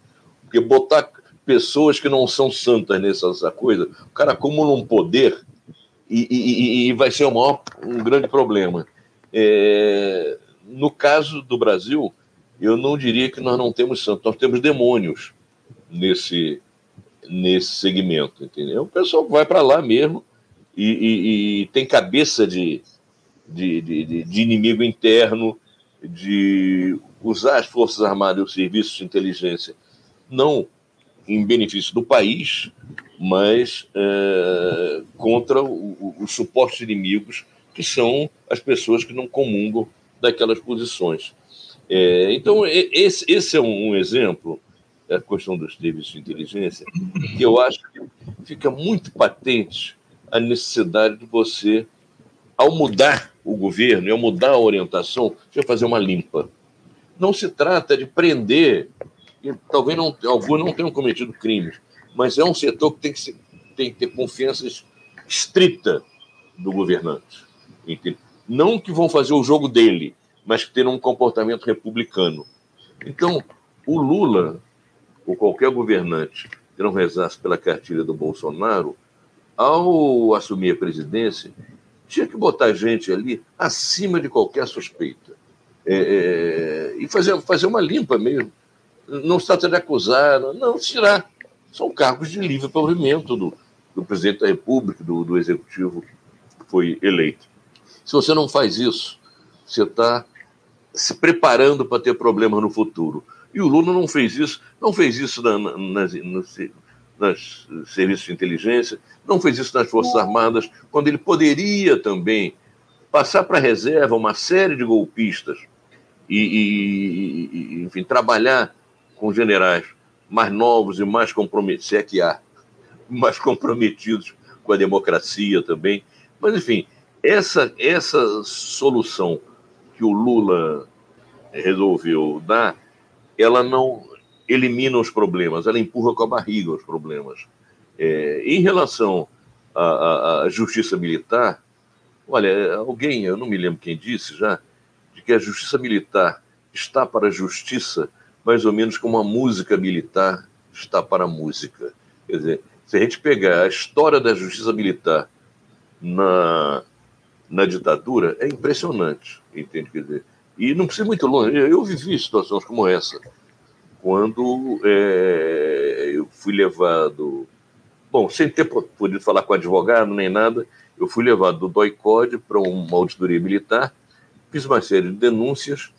Porque botar pessoas que não são santas nessa coisa, o cara acumula um poder e, e, e vai ser o maior, um grande problema. É, no caso do Brasil, eu não diria que nós não temos santos, nós temos demônios nesse, nesse segmento, entendeu? O pessoal vai para lá mesmo e, e, e, tem cabeça de, de, de, de, inimigo interno, de usar as Forças Armadas e os serviços de inteligência não em benefício do país, mas é, contra os supostos inimigos, que são as pessoas que não comungam daquelas posições. É, então, esse, esse é um exemplo, a questão dos serviços de inteligência, que eu acho que fica muito patente a necessidade de você, ao mudar o governo e ao mudar a orientação, você fazer uma limpa. Não se trata de prender e talvez não, alguns não tenham cometido crimes, mas é um setor que tem que, ser, tem que ter confiança estrita do governante. Entende? Não que vão fazer o jogo dele, mas que terão um comportamento republicano. Então, o Lula, ou qualquer governante que não rezasse pela cartilha do Bolsonaro, ao assumir a presidência, tinha que botar gente ali acima de qualquer suspeita. É, é, e fazer, fazer uma limpa mesmo não se trata de acusar, não, tirar. São cargos de livre provimento do, do presidente da República, do, do executivo que foi eleito. Se você não faz isso, você está se preparando para ter problemas no futuro. E o Lula não fez isso, não fez isso na, na, nas, nas, nas serviços de inteligência, não fez isso nas Forças Armadas, quando ele poderia também passar para a reserva uma série de golpistas e, e, e enfim, trabalhar com generais mais novos e mais comprometidos, se é que há, mais comprometidos com a democracia também. Mas, enfim, essa, essa solução que o Lula resolveu dar, ela não elimina os problemas, ela empurra com a barriga os problemas. É, em relação à, à, justiça militar, olha, alguém, eu não me lembro quem disse já, de que a justiça militar está para a justiça mais ou menos como a música militar está para a música. Quer dizer, se a gente pegar a história da justiça militar na, na ditadura, é impressionante, entende? Quer dizer, e não precisa ir muito longe. Eu vivi situações como essa, quando é, eu fui levado. Bom, sem ter podido falar com advogado nem nada, eu fui levado do DOI-CODE para uma auditoria militar, fiz uma série de denúncias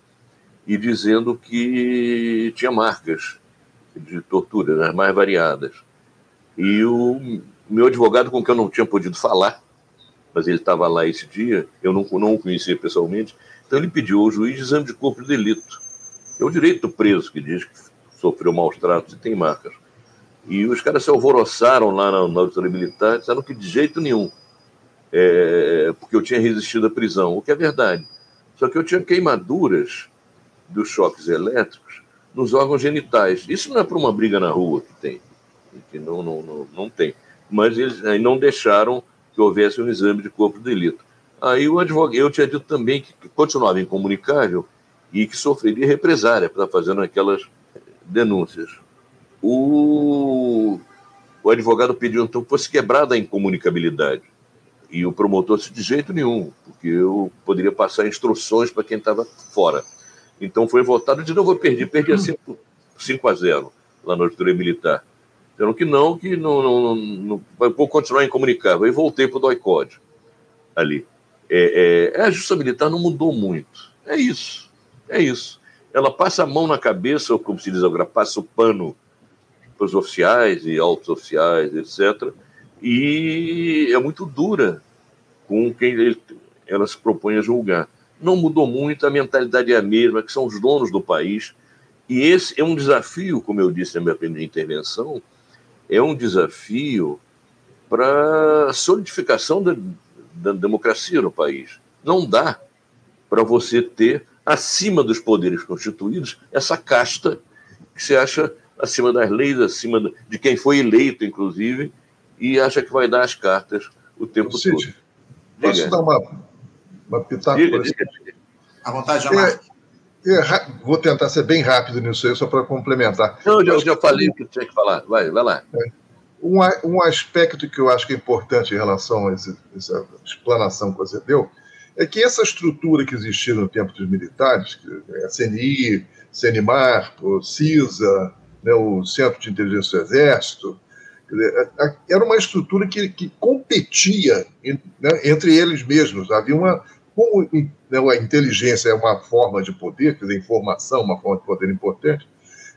e dizendo que tinha marcas de tortura, as mais variadas. E o meu advogado, com quem eu não tinha podido falar, mas ele estava lá esse dia, eu não, não o conhecia pessoalmente, então ele pediu ao juiz exame de corpo de delito. É o direito do preso que diz que sofreu maus tratos e tem marcas. E os caras se alvoroçaram lá na, auditoria militar, disseram que de jeito nenhum, é, porque eu tinha resistido à prisão, o que é verdade. Só que eu tinha queimaduras dos choques elétricos nos órgãos genitais. Isso não é para uma briga na rua que tem, que não, não, não, não tem. Mas eles aí não deixaram que houvesse um exame de corpo de delito. Aí o advogado, eu tinha dito também que continuava incomunicável e que sofreria represária para fazendo aquelas denúncias. O, o advogado pediu então que fosse quebrada a incomunicabilidade. E o promotor disse, de jeito nenhum, porque eu poderia passar instruções para quem estava fora. Então foi votado de novo, eu perdi, perdi a 5, 5 a 0 lá na auditoria militar. Disseram que não, que não, não, não, não vou continuar incomunicável. Aí voltei para o DOI-COD ali. É, é, a justiça militar não mudou muito. É isso. É isso. Ela passa a mão na cabeça, ou como se diz agora, passa o pano para os oficiais e altos oficiais, etc. E é muito dura com quem ela se propõe a julgar. Não mudou muito, a mentalidade é a mesma, que são os donos do país. E esse é um desafio, como eu disse na minha primeira intervenção, é um desafio para a solidificação da, da democracia no país. Não dá para você ter, acima dos poderes constituídos, essa casta que se acha acima das leis, acima de quem foi eleito, inclusive, e acha que vai dar as cartas o tempo Cid, todo. Posso diga. dar uma, uma pitaco? Diga. À vontade, Jamar. É, é, vou tentar ser bem rápido nisso aí, só para complementar. Não, eu já, já falei o que tinha que falar. Vai, vai lá. É. Um, um aspecto que eu acho que é importante em relação a esse, essa explanação que você deu é que essa estrutura que existia no tempo dos militares, a CNI, CNMAR, o CISA, né, o Centro de Inteligência do Exército, era uma estrutura que, que competia né, entre eles mesmos. Havia uma. Né, a inteligência é uma forma de poder, quer dizer, informação, uma forma de poder importante,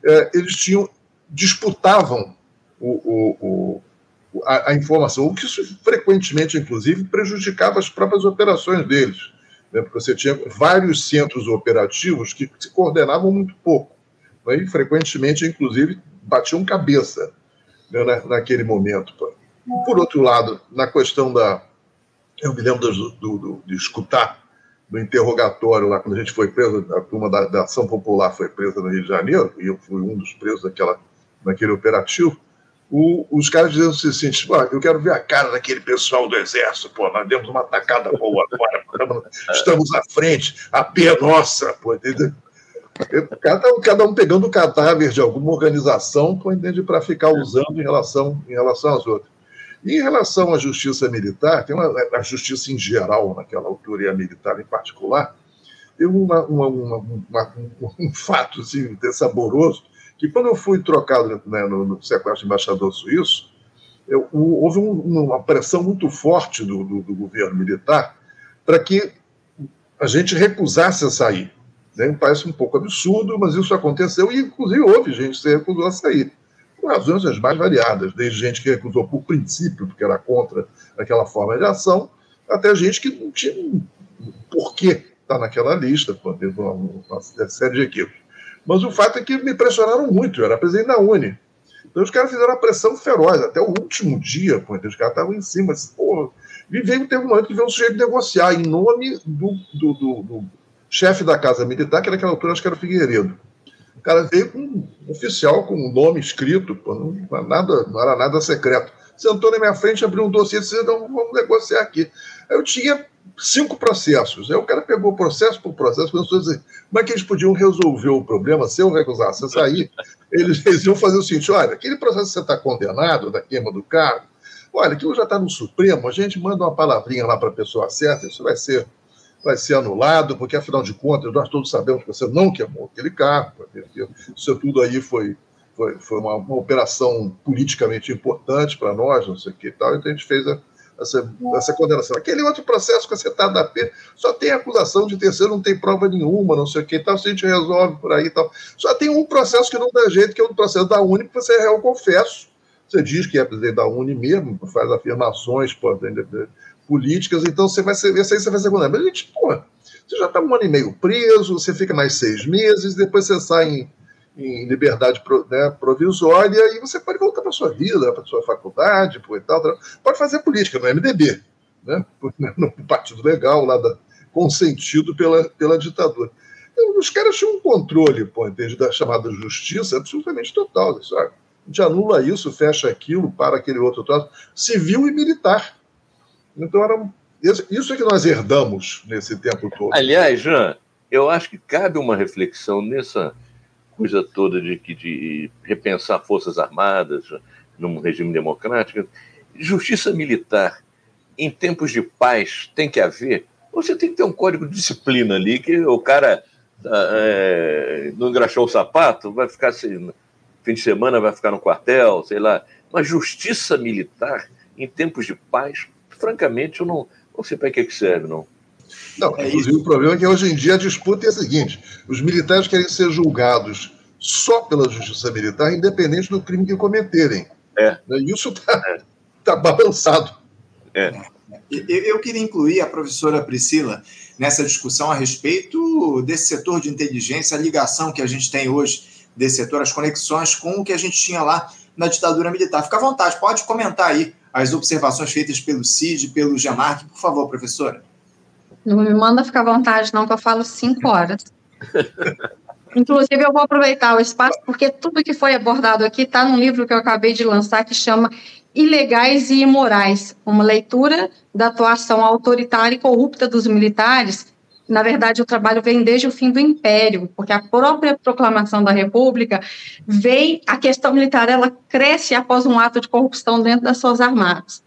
é, eles tinham disputavam o, o, o, a, a, informação, o que isso frequentemente, inclusive, prejudicava as próprias operações deles, né, porque você tinha vários centros operativos que se coordenavam muito pouco, né, e frequentemente, inclusive, batiam cabeça né, na, naquele momento. Por outro lado, na questão da. Eu me lembro do, do, do, de escutar no interrogatório lá, quando a gente foi preso, a turma da, da Ação Popular foi presa no Rio de Janeiro, e eu fui um dos presos daquela, naquele operativo o, os caras dizendo assim, tipo, ah, eu quero ver a cara daquele pessoal do exército, pô, nós demos uma atacada boa agora, estamos à frente, a pé é nossa, pô, entendeu? Cada, cada um pegando o cadáver de alguma organização para ficar usando em relação, em relação às outras. Em relação à justiça militar, tem uma, a justiça em geral, naquela altura, e a militar em particular, tem uma, uma, uma, um, fato assim, saboroso, que quando eu fui trocado né, no, no sequestro de embaixador suíço, eu, houve um, uma pressão muito forte do, do, do governo militar para que a gente recusasse a sair. Né? Parece um pouco absurdo, mas isso aconteceu e, inclusive, houve gente que se recusou a sair, por razões as mais variadas, desde gente que recusou por princípio, porque era contra aquela forma de ação, até gente que não tinha porquê estar naquela lista, teve uma, uma série de equipes. Mas o fato é que me pressionaram muito, eu era presidente da Uni. Então os caras fizeram uma pressão feroz, até o último dia, pô, então, os caras estavam em cima. Assim, pô, e veio, teve um momento que veio um sujeito negociar em nome do, do, do, do chefe da Casa Militar, que naquela altura acho que era o Figueiredo. Cara veio com um oficial com um nome escrito, pô, não, nada, não era nada secreto. Sentou na minha frente, abriu um dossiê e disse: então, vamos negociar aqui. Eu tinha cinco processos. Aí o cara pegou processo por processo, pensou assim, como é que eles podiam resolver o problema se eu recusasse eu sair? Eles, eles iam fazer o seguinte: olha, aquele processo que você está condenado da queima do cargo, olha, aquilo já está no Supremo, a gente manda uma palavrinha lá para a pessoa certa, isso vai ser, vai ser anulado, porque afinal de contas nós todos sabemos que você não queimou aquele cargo, isso tudo aí foi. Foi, foi uma, uma operação politicamente importante para nós, não sei o que e tal, então a gente fez a, essa, essa condenação. Aquele outro processo cacetado da P só tem acusação de terceiro, não tem prova nenhuma, não sei o que e tal, se a gente resolve por aí e tal. Só tem um processo que não dá jeito, que é o processo da Uni, que você é réu confesso. Você diz que é presidente da Uni mesmo, faz afirmações pô, políticas, então você vai ser, aí você vai ser condenado. Mas a gente, pô, você já está um ano e meio preso, você fica mais seis meses, depois você sai em em liberdade né, provisória e você pode voltar para sua vida, para sua faculdade, e tal, tal, pode fazer política no MDB, né, no Partido Legal, lá da, consentido pela, pela ditadura. Então, os caras tinham um controle, pô, entende, da chamada justiça absolutamente total. Sabe? A gente anula isso, fecha aquilo, para aquele outro troço, civil e militar. Então, era, isso é que nós herdamos nesse tempo todo. Aliás, Jean, eu acho que cabe uma reflexão nessa coisa toda de, de repensar forças armadas num regime democrático. Justiça militar, em tempos de paz, tem que haver. Você tem que ter um código de disciplina ali, que o cara é, não engraxou o sapato, vai ficar assim. fim de semana vai ficar no quartel, sei lá. Uma justiça militar em tempos de paz, francamente, eu não, não sei para que, que serve, não. Não, é inclusive o problema é que hoje em dia a disputa é a seguinte: os militares querem ser julgados só pela justiça militar, independente do crime que cometerem. É. Né, isso está é. tá balançado. É. Eu queria incluir a professora Priscila nessa discussão a respeito desse setor de inteligência, a ligação que a gente tem hoje desse setor, as conexões com o que a gente tinha lá na ditadura militar. Fica à vontade, pode comentar aí as observações feitas pelo CID, pelo Gemarque, por favor, professora. Não me manda ficar à vontade, não, que eu falo cinco horas. Inclusive, eu vou aproveitar o espaço, porque tudo que foi abordado aqui está num livro que eu acabei de lançar, que chama Ilegais e Imorais, uma leitura da atuação autoritária e corrupta dos militares. Na verdade, o trabalho vem desde o fim do Império, porque a própria proclamação da República vem, a questão militar, ela cresce após um ato de corrupção dentro das suas armadas.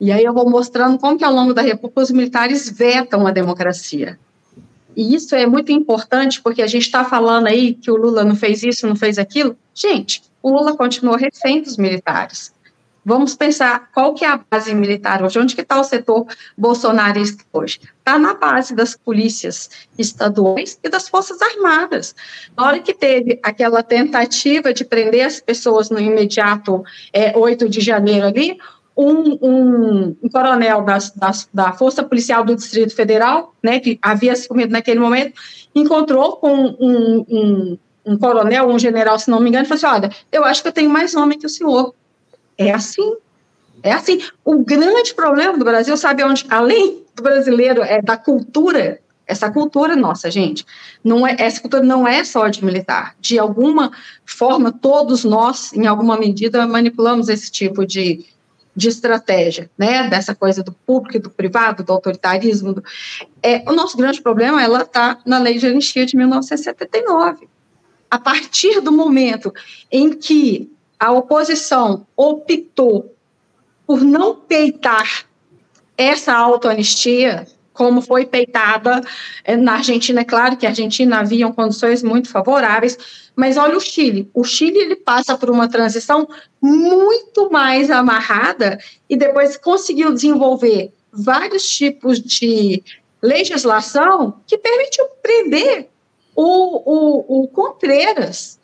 E aí eu vou mostrando como que ao longo da República os militares vetam a democracia. E isso é muito importante porque a gente está falando aí que o Lula não fez isso, não fez aquilo. Gente, o Lula continuou refém dos militares. Vamos pensar qual que é a base militar hoje, onde que está o setor bolsonarista hoje? Está na base das polícias estaduais e das forças armadas. Na hora que teve aquela tentativa de prender as pessoas no imediato é, 8 de janeiro ali, um, um, um coronel das, das, da Força Policial do Distrito Federal, né, que havia se comido naquele momento, encontrou com um, um, um, coronel, um general, se não me engano, e falou assim: Olha, eu acho que eu tenho mais homem que o senhor. É assim. É assim. O grande problema do Brasil, sabe onde? Além do brasileiro, é da cultura. Essa cultura nossa, gente, não é, essa cultura não é só de militar. De alguma forma, todos nós, em alguma medida, manipulamos esse tipo de, de estratégia, né, dessa coisa do público do privado, do autoritarismo. Do, é, o nosso grande problema, ela está na lei de anistia de 1979. A partir do momento em que a oposição optou por não peitar essa autoanistia, como foi peitada é, na Argentina, é claro que a Argentina havia condições muito favoráveis, mas olha o Chile. O Chile ele passa por uma transição muito mais amarrada e depois conseguiu desenvolver vários tipos de legislação que permitiu prender o, o, o Contreras.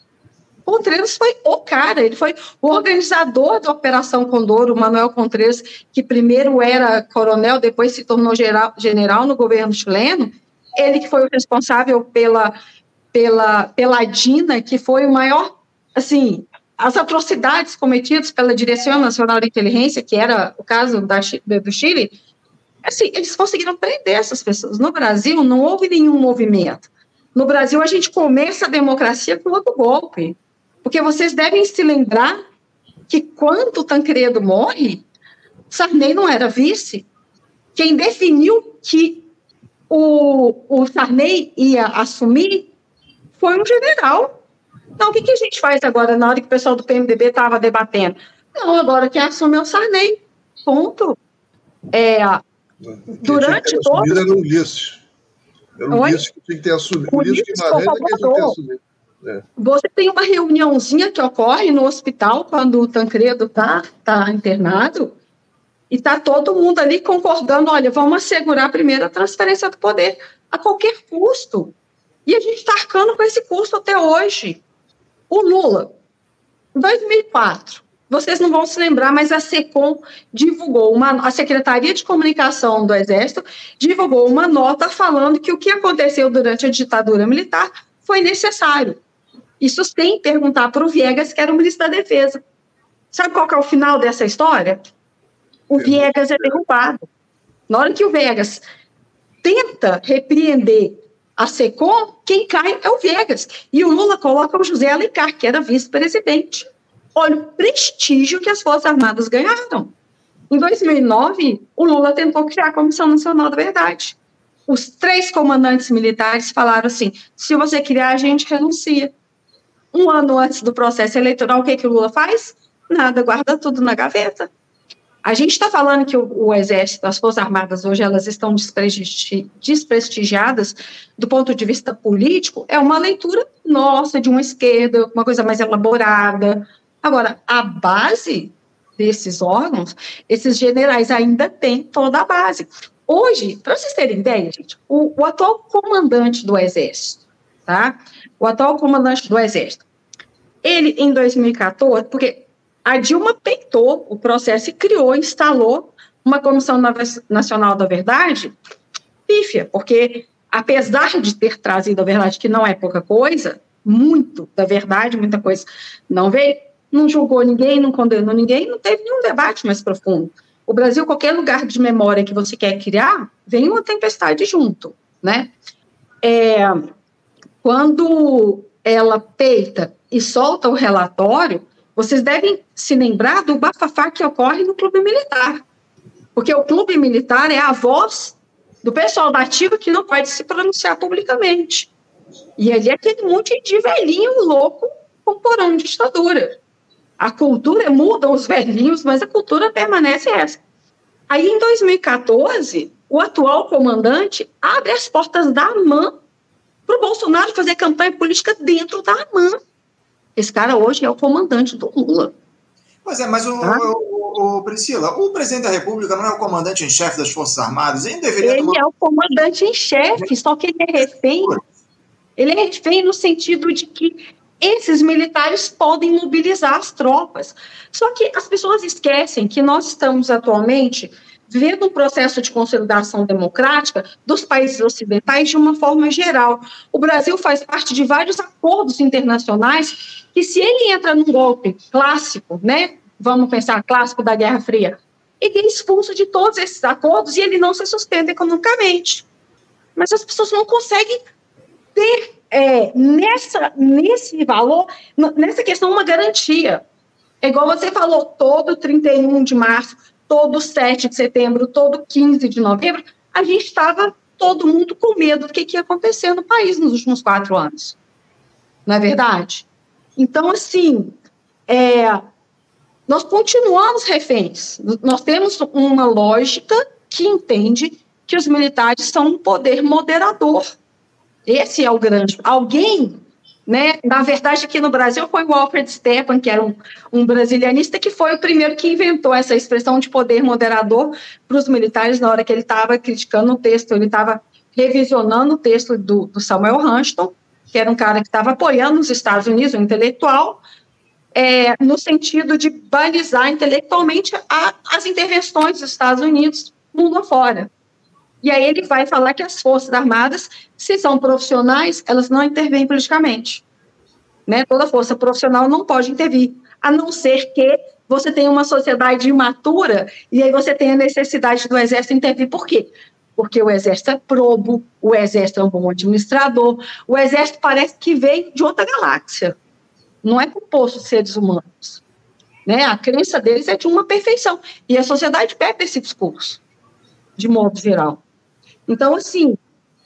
Contreras foi o cara, ele foi o organizador da Operação Condor, o Manuel Contreras, que primeiro era coronel, depois se tornou geral, general no governo chileno, ele que foi o responsável pela pela, pela DINA, que foi o maior, assim, as atrocidades cometidas pela Direção Nacional de Inteligência, que era o caso da, do Chile, assim, eles conseguiram prender essas pessoas. No Brasil, não houve nenhum movimento. No Brasil, a gente começa a democracia com outro golpe. Porque vocês devem se lembrar que quando Tancredo morre, Sarney não era vice. Quem definiu que o, o Sarney ia assumir foi um general. Então, o que, que a gente faz agora, na hora que o pessoal do PMDB estava debatendo? Não, agora quem assume é o Sarney. Ponto. É, durante todo... Era o Ulisses. Era o Ulisses que tinha que ter assumido. O Ulisses Guimarães é que tinha que ter assumido. É. Você tem uma reuniãozinha que ocorre no hospital quando o Tancredo está tá internado e está todo mundo ali concordando, olha, vamos assegurar a transferência do poder a qualquer custo. E a gente está arcando com esse custo até hoje. O Lula, em 2004, vocês não vão se lembrar, mas a SECOM divulgou uma, a Secretaria de Comunicação do Exército divulgou uma nota falando que o que aconteceu durante a ditadura militar foi necessário. Isso sem perguntar para o Viegas, que era o ministro da Defesa. Sabe qual é o final dessa história? O Viegas é derrubado. Na hora que o Viegas tenta repreender a SECOM, quem cai é o Viegas. E o Lula coloca o José Alencar, que era vice-presidente. Olha o prestígio que as Forças Armadas ganharam. Em 2009, o Lula tentou criar a Comissão Nacional da Verdade. Os três comandantes militares falaram assim: se você criar, a gente renuncia. Um ano antes do processo eleitoral, o que, que o Lula faz? Nada, guarda tudo na gaveta. A gente está falando que o, o, Exército, as Forças Armadas hoje, elas estão desprestigi desprestigiadas do ponto de vista político, é uma leitura nossa, de uma esquerda, uma coisa mais elaborada. Agora, a base desses órgãos, esses generais ainda têm toda a base. Hoje, para vocês terem ideia, gente, o, o atual comandante do Exército, tá? O atual comandante do Exército, ele, em 2014, porque a Dilma peitou o processo e criou, instalou uma Comissão Nacional da Verdade pífia, porque apesar de ter trazido a verdade, que não é pouca coisa, muito da verdade, muita coisa não veio, não julgou ninguém, não condenou ninguém, não teve nenhum debate mais profundo. O Brasil, qualquer lugar de memória que você quer criar, vem uma tempestade junto, né? É, quando ela peita e solta o relatório, vocês devem se lembrar do bafafá que ocorre no clube militar. Porque o clube militar é a voz do pessoal da ativa que não pode se pronunciar publicamente. E ali é aquele monte de velhinho louco comporando ditadura. A cultura muda os velhinhos, mas a cultura permanece essa. Aí, em 2014, o atual comandante abre as portas da AMAN para o Bolsonaro fazer campanha política dentro da AMAN. Esse cara hoje é o comandante do Lula. Pois é, mas o, ah. o, o, Priscila, o presidente da República não é o comandante em chefe das Forças Armadas? Ele deveria Ele tomar... é o comandante em chefe, só que ele é refém. Ele é refém no sentido de que esses militares podem mobilizar as tropas. Só que as pessoas esquecem que nós estamos atualmente vendo um processo de consolidação democrática dos países ocidentais de uma forma geral. O Brasil faz parte de vários acordos internacionais que, se ele entra num golpe clássico, né, vamos pensar clássico da Guerra Fria, ele é expulso de todos esses acordos e ele não se sustenta economicamente. Mas as pessoas não conseguem ter é, nessa, nesse valor, nessa questão, uma garantia. É igual você falou, todo 31 de março, todo 7 de setembro, todo 15 de novembro, a gente estava todo mundo com medo do que, que ia acontecer no país nos últimos quatro anos. Não é verdade? Então, assim, é, nós continuamos reféns. Nós temos uma lógica que entende que os militares são um poder moderador. Esse é o grande. Alguém né? Na verdade, aqui no Brasil foi o Alfred Stepan, que era um, um brasilianista, que foi o primeiro que inventou essa expressão de poder moderador para os militares na hora que ele estava criticando o texto, ele estava revisionando o texto do, do, Samuel Huntington, que era um cara que estava apoiando os Estados Unidos, um intelectual, é, no sentido de balizar intelectualmente a, as intervenções dos Estados Unidos mundo afora. E aí ele vai falar que as Forças Armadas, se são profissionais, elas não intervêm politicamente. Né? Toda força profissional não pode intervir, a não ser que você tenha uma sociedade imatura e aí você tenha necessidade do Exército intervir. Por quê? Porque o Exército é probo, o Exército é um bom administrador, o Exército parece que veio de outra galáxia. Não é composto de seres humanos. Né? A crença deles é de uma perfeição. E a sociedade perde esse discurso, de modo geral. Então, assim,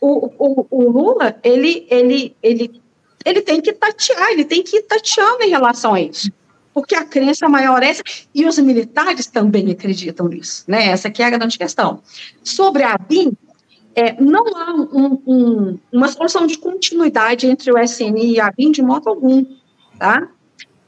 o, o, o Lula, ele, ele, ele, ele tem que tatear, ele tem que ir tateando em relação a isso porque a crença maior é essa, e os militares também acreditam nisso, né? Essa aqui é a grande questão. Sobre a BIM, é, não há um, um, uma solução de continuidade entre o SNI e a BIM de modo algum, tá?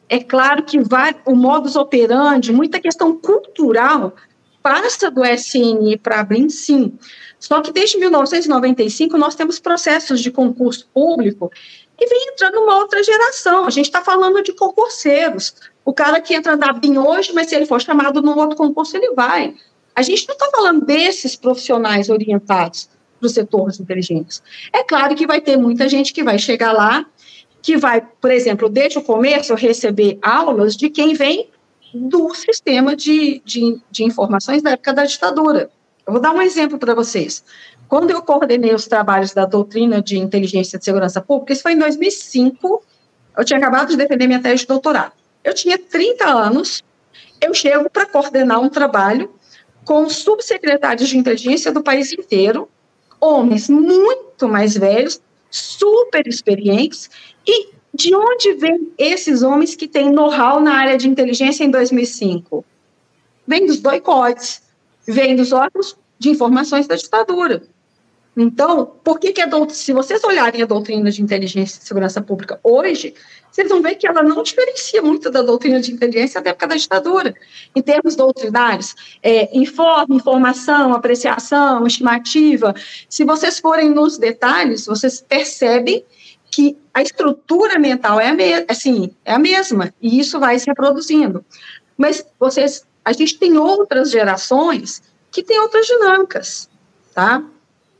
É claro que vai, o modus operandi, muita questão cultural, passa do SNI para a BIM, sim, só que desde 1995 nós temos processos de concurso público e vem entrando uma outra geração. A gente está falando de concurseiros. O cara que entra na BIM hoje, mas se ele for chamado num outro concurso, ele vai. A gente não está falando desses profissionais orientados para o setor de inteligência. É claro que vai ter muita gente que vai chegar lá, que vai, por exemplo, desde o começo, receber aulas de quem vem do sistema de, de, de informações da época da ditadura. Eu vou dar um exemplo para vocês. Quando eu coordenei os trabalhos da doutrina de inteligência de segurança pública, isso foi em 2005, eu tinha acabado de defender minha tese de doutorado. Eu tinha 30 anos, eu chego para coordenar um trabalho com subsecretários de inteligência do país inteiro, homens muito mais velhos, super experientes, e de onde vêm esses homens que têm know-how na área de inteligência em 2005? vem dos boicotes, vem dos órgãos de informações da ditadura. Então, por que, que a doutrina, se vocês olharem a doutrina de inteligência e segurança pública hoje, vocês vão ver que ela não diferencia muito da doutrina de inteligência da época da ditadura, em termos doutrinários. É, informe, informação, apreciação, estimativa. Se vocês forem nos detalhes, vocês percebem que a estrutura mental é a, assim, é a mesma, e isso vai se reproduzindo. Mas vocês, a gente tem outras gerações que têm outras dinâmicas, tá?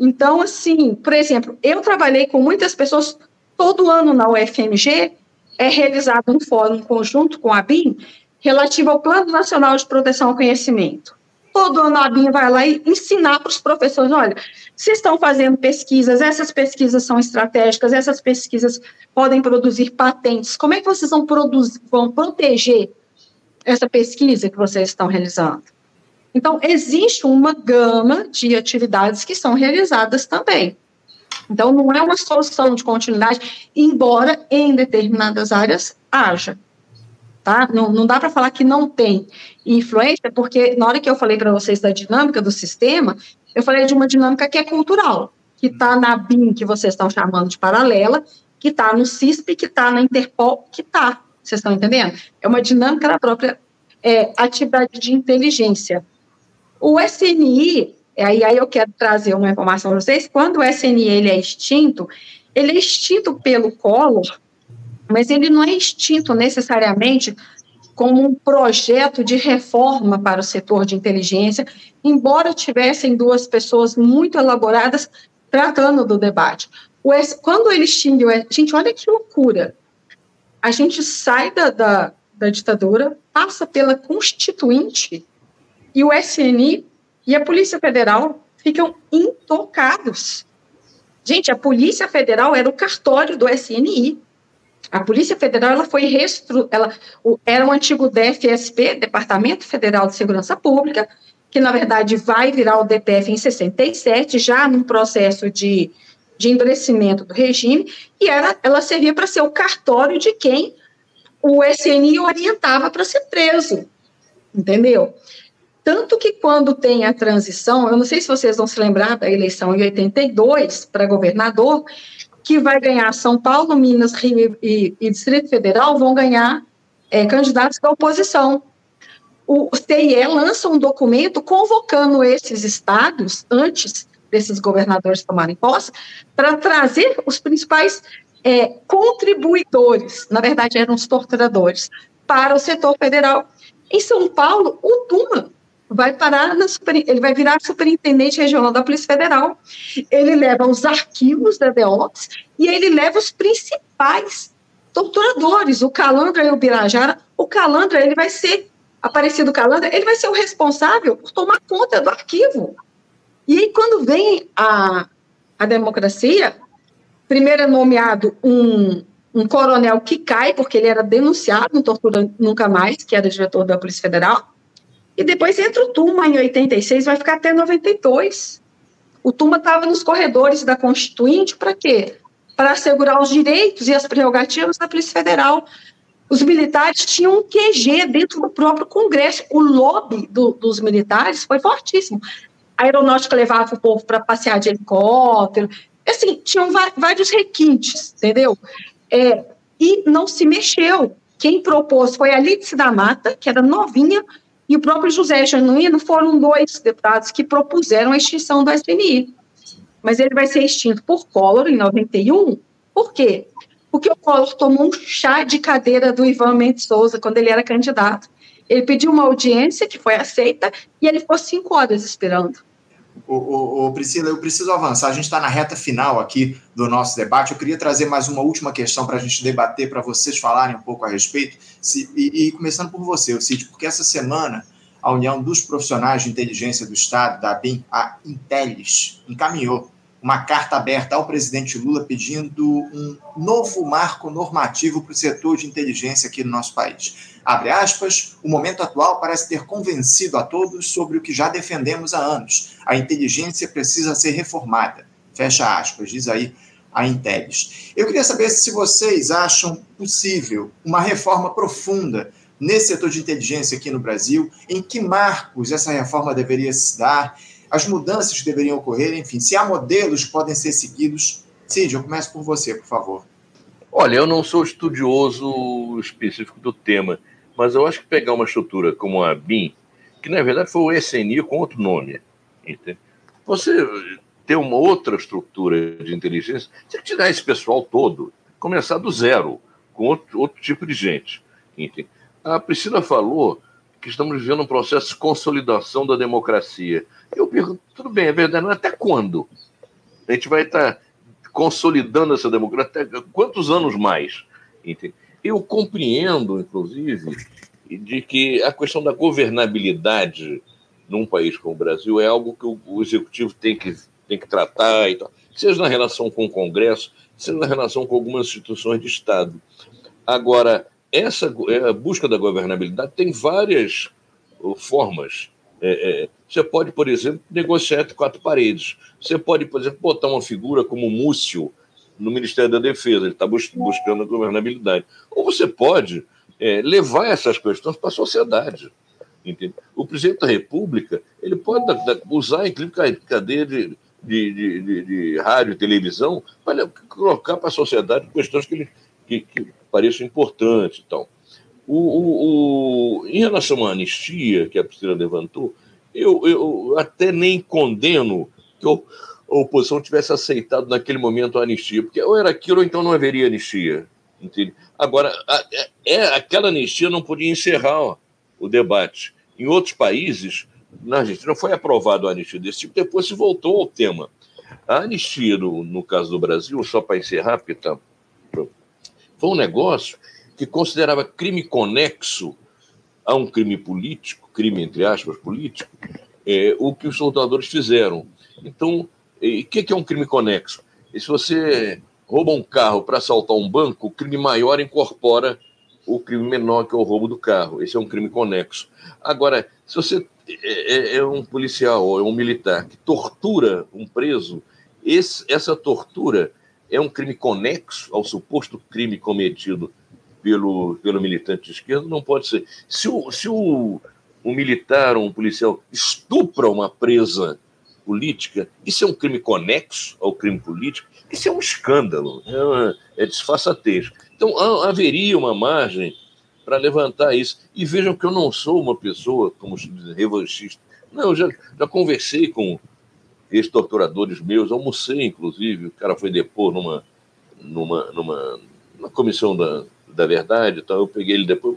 Então, assim, por exemplo, eu trabalhei com muitas pessoas todo ano na UFMG, é realizado um fórum conjunto com a BIM relativo ao Plano Nacional de Proteção ao Conhecimento. Todo ano a BIM vai lá e ensinar para os professores, olha, vocês estão fazendo pesquisas, essas pesquisas são estratégicas, essas pesquisas podem produzir patentes, como é que vocês vão, produzir, vão proteger essa pesquisa que vocês estão realizando? Então, existe uma gama de atividades que são realizadas também. Então, não é uma solução de continuidade, embora em determinadas áreas haja. Tá? Não, não dá para falar que não tem influência, porque na hora que eu falei para vocês da dinâmica do sistema, eu falei de uma dinâmica que é cultural, que está na BIM, que vocês estão chamando de paralela, que está no CISP, que está na Interpol, que está. Vocês estão entendendo? É uma dinâmica da própria é, atividade de inteligência. O SNI, Aí, aí eu quero trazer uma informação para vocês. Quando o SNI ele é extinto, ele é extinto pelo Collor, mas ele não é extinto necessariamente como um projeto de reforma para o setor de inteligência, embora tivessem duas pessoas muito elaboradas tratando do debate. O S, quando ele extinguiu, gente, olha que loucura. A gente sai da, da, da ditadura, passa pela Constituinte, e o SNI e a Polícia Federal ficam intocados. Gente, a Polícia Federal era o cartório do SNI. A Polícia Federal ela foi restru... ela o, era o antigo DFSP, Departamento Federal de Segurança Pública, que na verdade vai virar o DPF em 67, já num processo de, de endurecimento do regime, e era, ela servia para ser o cartório de quem o SNI orientava para ser preso, entendeu? Tanto que quando tem a transição, eu não sei se vocês vão se lembrar da eleição em 82 para governador, que vai ganhar São Paulo, Minas, Rio e, e Distrito Federal vão ganhar é, candidatos da oposição. O TIE lança um documento convocando esses estados, antes desses governadores tomarem posse, para trazer os principais é, contribuidores, na verdade eram os torturadores, para o setor federal. Em São Paulo, o Tuma vai parar na super, ele vai virar superintendente regional da Polícia Federal. Ele leva os arquivos da DEOPS e ele leva os principais torturadores, o Calandra e o Birajara. O Calandra, ele vai ser, Aparecido Calandra, ele vai ser o responsável por tomar conta do arquivo. E aí, quando vem a, a democracia, primeiro é nomeado um, um coronel que cai, porque ele era denunciado, não tortura nunca mais, que era diretor da Polícia Federal, e depois entra o Tuma em 86, vai ficar até 92. O Tuma estava nos corredores da Constituinte para quê? Para assegurar os direitos e as prerrogativas da Polícia Federal. Os militares tinham um QG dentro do próprio Congresso. O lobby do, dos militares foi fortíssimo. A aeronáutica levava o povo para passear de helicóptero. Assim, tinham vários requintes, entendeu? É, e não se mexeu. Quem propôs foi a Lídice da Mata, que era novinha, e o próprio José Genuíno foram dois deputados que propuseram a extinção do SNI. Mas ele vai ser extinto por Collor em 91. Por quê? Porque o Collor tomou um chá de cadeira do Ivan Mendes Souza quando ele era candidato. Ele pediu uma audiência que foi aceita e ele ficou cinco horas esperando. O, o, o Priscila, eu preciso avançar. A gente está na reta final aqui do nosso debate. Eu queria trazer mais uma última questão para a gente debater, para vocês falarem um pouco a respeito. Se, e, e, começando por você, Cid, porque essa semana a União dos Profissionais de Inteligência do Estado, da ABIN, a Intelis, encaminhou uma carta aberta ao presidente Lula pedindo um novo marco normativo para o setor de inteligência aqui no nosso país. Abre aspas, o momento atual parece ter convencido a todos sobre o que já defendemos há anos. A inteligência precisa ser reformada. Fecha aspas, diz aí a Intelis. Eu queria saber se vocês acham possível uma reforma profunda nesse setor de inteligência aqui no Brasil? Em que marcos essa reforma deveria se dar? As mudanças que deveriam ocorrer, enfim, se há modelos que podem ser seguidos. Cid, eu começo por você, por favor. Olha, eu não sou estudioso específico do tema, mas eu acho que pegar uma estrutura como a BIM, que na verdade foi o SNI com outro nome, entende? você ter uma outra estrutura de inteligência, tem que tirar esse pessoal todo, começar do zero, com outro, outro tipo de gente. Entende? A Priscila falou que estamos vivendo um processo de consolidação da democracia. Eu pergunto, tudo bem, é verdade, mas até quando? A gente vai estar consolidando essa democracia quantos anos mais? Eu compreendo, inclusive, de que a questão da governabilidade num país como o Brasil é algo que o, executivo tem que, tem que tratar seja na relação com o Congresso, seja na relação com algumas instituições de Estado. Agora, essa é, a busca da governabilidade tem várias uh, formas. É, é, você pode, por exemplo, negociar entre quatro paredes. Você pode, por exemplo, botar uma figura como Múcio no Ministério da Defesa, ele está bus buscando a governabilidade. Ou você pode é, levar essas questões para a sociedade. Entende? O presidente da República ele pode usar, inclusive, cadeia de, de, de, de, rádio e televisão para colocar para a sociedade questões que, ele, que, que pareçam importantes. Então. O, o, o, em relação à anistia que a Priscila levantou, eu, eu até nem condeno que a oposição tivesse aceitado naquele momento a anistia, porque ou era aquilo ou então não haveria anistia. Entende? Agora, a, é, aquela anistia não podia encerrar ó, o debate. Em outros países, na Argentina foi aprovado a anistia desse tipo, depois se voltou ao tema. A anistia, no, no caso do Brasil, só para encerrar, porque tá, foi um negócio que considerava crime conexo a um crime político, crime entre aspas político, é, o que os soldadores fizeram. Então, o que, que é um crime conexo? E se você rouba um carro para assaltar um banco, o crime maior incorpora o crime menor, que é o roubo do carro. Esse é um crime conexo. Agora, se você é, é, é um policial ou é um militar que tortura um preso, esse, essa tortura é um crime conexo ao suposto crime cometido pelo, pelo militante de esquerda? Não pode ser. Se o, se o, um militar ou um policial estupra uma presa política, isso é um crime conexo ao crime político? Isso é um escândalo, é, uma, é disfarçatez. Então, haveria uma margem para levantar isso. E vejam que eu não sou uma pessoa, como se diz, revanchista. Não, eu já, já conversei com ex-torturadores meus, almocei, inclusive, o cara foi depor numa, numa, numa, numa comissão da, da verdade, então eu peguei ele depois,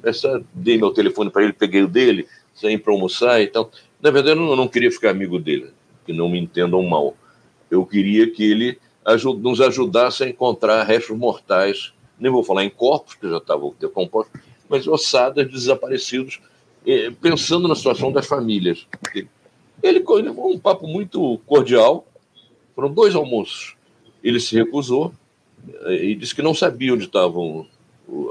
começar, dei meu telefone para ele, peguei o dele, saí para almoçar e tal. Na verdade, eu não, eu não queria ficar amigo dele, que não me entendam mal. Eu queria que ele nos ajudasse a encontrar restos mortais, nem vou falar em corpos, que já estavam decompostos, mas ossadas desaparecidos, eh, pensando na situação das famílias. Ele, um papo muito cordial, foram dois almoços. Ele se recusou eh, e disse que não sabia onde estavam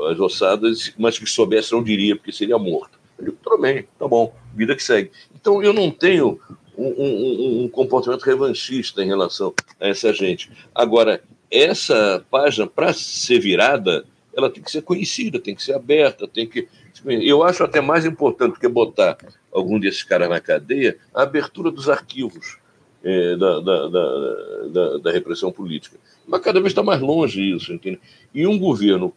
as ossadas, mas que soubesse não diria, porque seria morto. Eu digo, tudo bem, tá bom, vida que segue. Então eu não tenho um, um, um, comportamento revanchista em relação a essa gente. Agora, essa página, para ser virada, ela tem que ser conhecida, tem que ser aberta, tem que. Eu acho até mais importante do que botar algum desses caras na cadeia a abertura dos arquivos é, da, da, da, da, repressão política. Mas cada vez está mais longe isso, entende? E um governo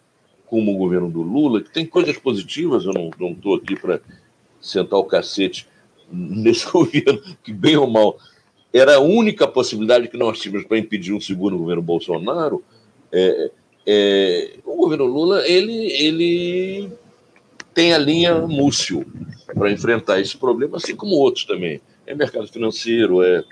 como o governo do Lula, que tem coisas positivas, eu não estou aqui para sentar o cacete nesse governo, que bem ou mal era a única possibilidade que nós tínhamos para impedir um segundo governo Bolsonaro. É, é, o governo Lula ele, ele tem a linha Múcio para enfrentar esse problema, assim como outros também. É mercado financeiro, é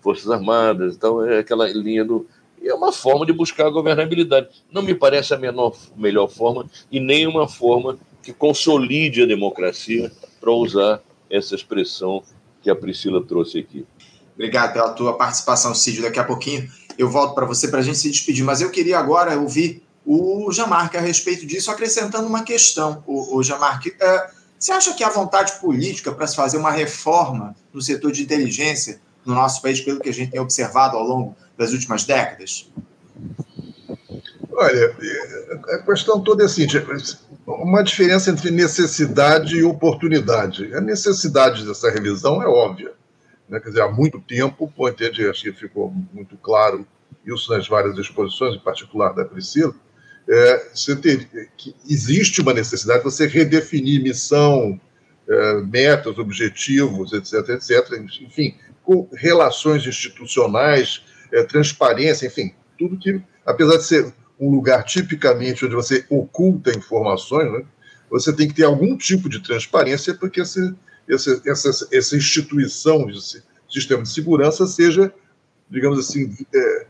Forças Armadas, então é aquela linha do. E é uma forma de buscar a governabilidade. Não me parece a menor, melhor forma e nem uma forma que consolide a democracia para usar essa expressão que a Priscila trouxe aqui. Obrigado pela tua participação, Cid. Daqui a pouquinho eu volto para você para a gente se despedir, mas eu queria agora ouvir o Jamarque a respeito disso, acrescentando uma questão. O, o Jamarque, é, você acha que a vontade política para se fazer uma reforma no setor de inteligência no nosso país, pelo que a gente tem observado ao longo das últimas décadas? Olha, a questão toda é assim: uma diferença entre necessidade e oportunidade. A necessidade dessa revisão é óbvia. Né? Quer dizer, há muito tempo, pô, entende, acho que ficou muito claro isso nas várias exposições, em particular da Priscila, é, ter, que existe uma necessidade de você redefinir missão, é, metas, objetivos, etc., etc., enfim, com relações institucionais, é, transparência, enfim, tudo que, apesar de ser um lugar tipicamente onde você oculta informações, né, você tem que ter algum tipo de transparência para que esse, esse, essa, essa instituição de sistema de segurança seja, digamos assim, é,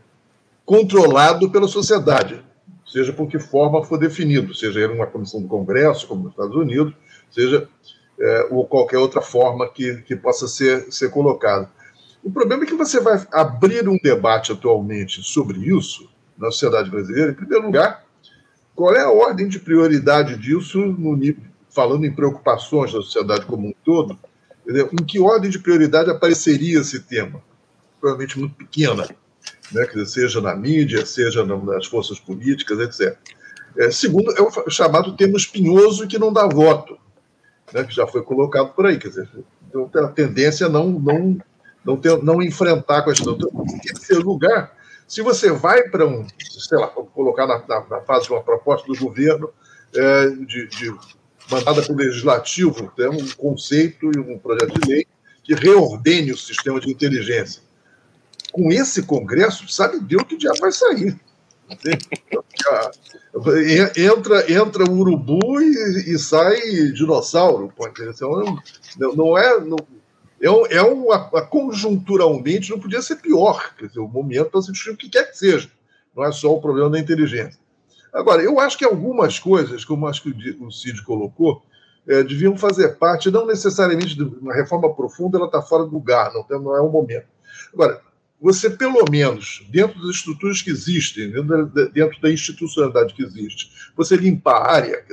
controlado pela sociedade, seja por que forma for definido, seja ele uma comissão do Congresso, como nos Estados Unidos, seja é, ou qualquer outra forma que, que possa ser, ser colocada. O problema é que você vai abrir um debate atualmente sobre isso na sociedade brasileira. Em primeiro lugar, qual é a ordem de prioridade disso, no, falando em preocupações da sociedade como um todo? Entendeu? Em que ordem de prioridade apareceria esse tema? Provavelmente muito pequena, né? Dizer, seja na mídia, seja nas forças políticas, etc. É, segundo, é o chamado termo espinhoso que não dá voto, né? que já foi colocado por aí. Quer dizer, então, a tendência é não, não, não, ter, não enfrentar a questão. Então, em terceiro lugar, se você vai para um, sei lá, colocar na, na, na, fase de uma proposta do governo é, de, de mandada pelo legislativo, tem um conceito e um projeto de lei que reordene o sistema de inteligência. Com esse Congresso, sabe Deus que já vai sair. entra, entra o urubu e, e sai dinossauro. Então, não, não é. Não, é, é uma, conjunturalmente não podia ser pior. Quer dizer, o momento para se discutir o que quer que seja. Não é só o problema da inteligência. Agora, eu acho que algumas coisas, como acho que o Cid colocou, é, deviam fazer parte, não necessariamente de uma reforma profunda, ela está fora do lugar, não, não é o momento. Agora, você, pelo menos, dentro das estruturas que existem, dentro da, dentro da institucionalidade que existe, você limpar a área,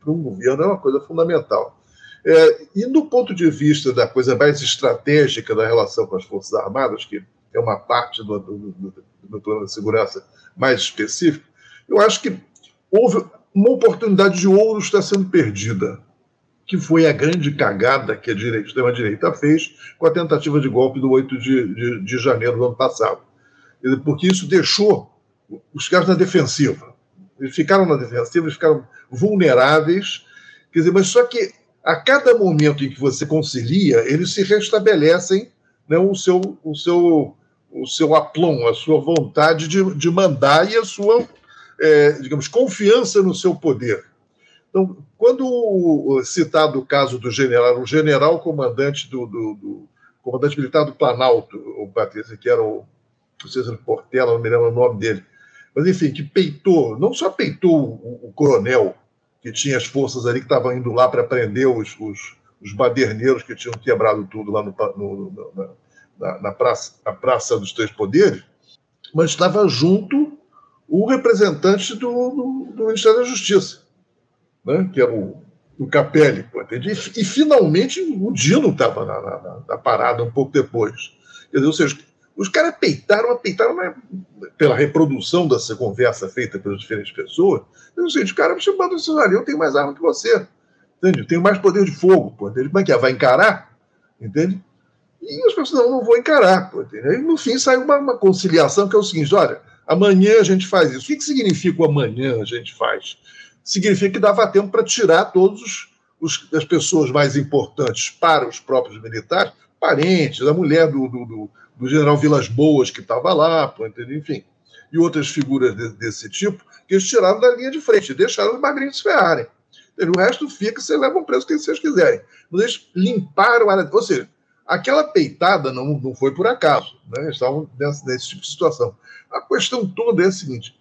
para um governo, é uma coisa fundamental. É, e do ponto de vista da coisa mais estratégica da relação com as Forças Armadas, que é uma parte do, do, do, do plano de segurança mais específico, eu acho que houve uma oportunidade de ouro está sendo perdida, que foi a grande cagada que a direita, extrema-direita fez com a tentativa de golpe do 8 de, de, de janeiro do ano passado. Porque isso deixou os caras na defensiva. Eles ficaram na defensiva, eles ficaram vulneráveis. Quer dizer, mas só que a cada momento em que você concilia, eles se restabelecem né, o, seu, o, seu, o seu aplom, a sua vontade de, de mandar e a sua, é, digamos, confiança no seu poder. Então, quando citado o caso do general, o general comandante do, do, do comandante militar do Planalto, o Patrícia, que era o, o César Portela, não me lembro o nome dele, mas enfim, que peitou, não só peitou o, o coronel, que tinha as forças ali que estavam indo lá para prender os, os, os, baderneiros que tinham quebrado tudo lá no, no, na, na, praça, Praça dos Três Poderes, mas estava junto o representante do, do, do Ministério da Justiça, né, que era o, o Capelli. E, e, finalmente o Dino estava na, na, na, parada um pouco depois. Ou seja, os caras peitaram, peitaram né, pela reprodução dessa conversa feita pelas diferentes pessoas. Eu sei, os caras me chamando assim, olha, eu tenho mais arma que você. Entende? Eu tenho mais poder de fogo. Entende? Como é que é? Vai encarar? Entende? E as pessoas, não, não vou encarar. Entende? no fim sai uma, uma, conciliação que é o seguinte: olha, amanhã a gente faz isso. O que, que significa o amanhã a gente faz? Significa que dava tempo para tirar todos os, as pessoas mais importantes para os próprios militares, parentes, a mulher do, do, do do general Vilas Boas, que estava lá, enfim, e outras figuras de, desse tipo, que eles tiraram da linha de frente, deixaram os magrinhos se ferrarem. O resto fica, vocês levam preso quem vocês quiserem. Mas eles limparam a área. Ou seja, aquela peitada não, não foi por acaso. Né? Eles estavam nesse, nesse tipo de situação. A questão toda é a seguinte: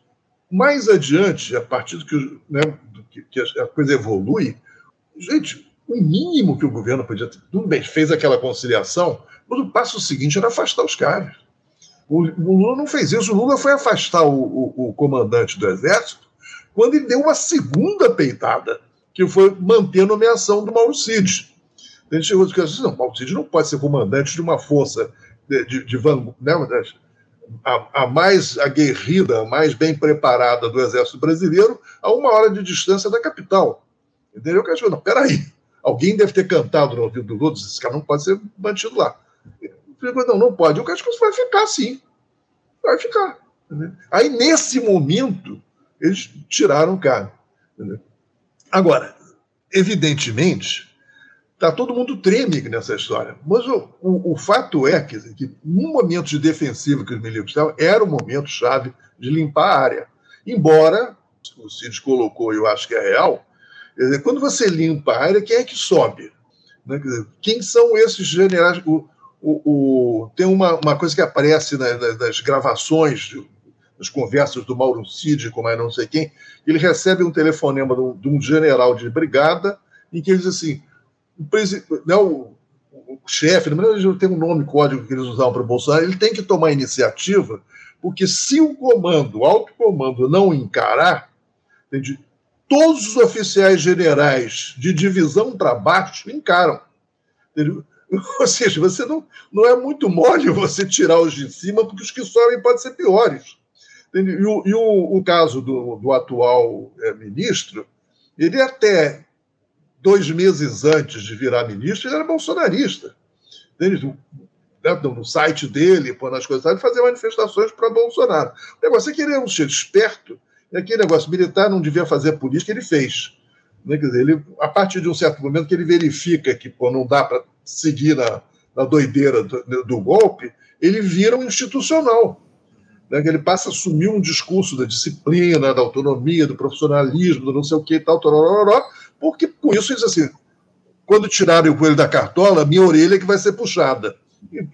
mais adiante, a partir do que, né, do que, que a coisa evolui, gente, o mínimo que o governo podia ter. Tudo bem, fez aquela conciliação, mas o passo seguinte era afastar os caras. O, o Lula não fez isso. O Lula foi afastar o, o, o, comandante do Exército quando ele deu uma segunda peitada, que foi manter a nomeação do Mauro Cid. Ele chegou e disse: não, Mauro Cid não pode ser comandante de uma força de, de, de né, a, a, mais aguerrida, a mais bem preparada do Exército Brasileiro, a uma hora de distância da capital. Entendeu? Que não, peraí, alguém deve ter cantado no ouvido do outro, esse cara não pode ser mantido lá. Não, não pode. O cara vai ficar assim. Vai ficar. Aí, nesse momento, eles tiraram o cara. Agora, evidentemente, tá, todo mundo treme nessa história. Mas o, o, o fato é que, que, no momento de defensiva que os milicos estavam, era o momento chave de limpar a área. Embora, o Cid colocou, eu acho que é real, quando você limpa a área, quem é que sobe? Né? Dizer, quem são esses generais? O, o, tem uma, uma coisa que aparece na, na, nas gravações, nas conversas do Mauro Cid com mais não sei quem, ele recebe um telefonema de um, de um general de brigada em que ele diz assim, o, né, o, o chefe, não tem um nome, código que eles usavam para o Bolsonaro, ele tem que tomar iniciativa, porque se o comando, o alto comando, não encarar, entende? todos os oficiais generais de divisão para baixo encaram. Ou seja, você não, não é muito mole você tirar os de cima, porque os que sobem podem ser piores. E, o, e o, o caso do, do atual é, ministro, ele até dois meses antes de virar ministro, ele era bolsonarista. Entendeu? Né, no site dele, nas coisas, ele fazia manifestações para Bolsonaro. O negócio é que ele é um cheiro esperto, e aquele negócio militar não devia fazer política, ele fez. Né? Quer dizer, ele, a partir de um certo momento que ele verifica que pô, não dá para seguir na, na doideira do, do, golpe, ele vira um institucional. Né? Ele passa a assumir um discurso da disciplina, da autonomia, do profissionalismo, do não sei o que e tal, torororó, porque com isso diz assim: quando tirarem o coelho da cartola, minha orelha é que vai ser puxada. E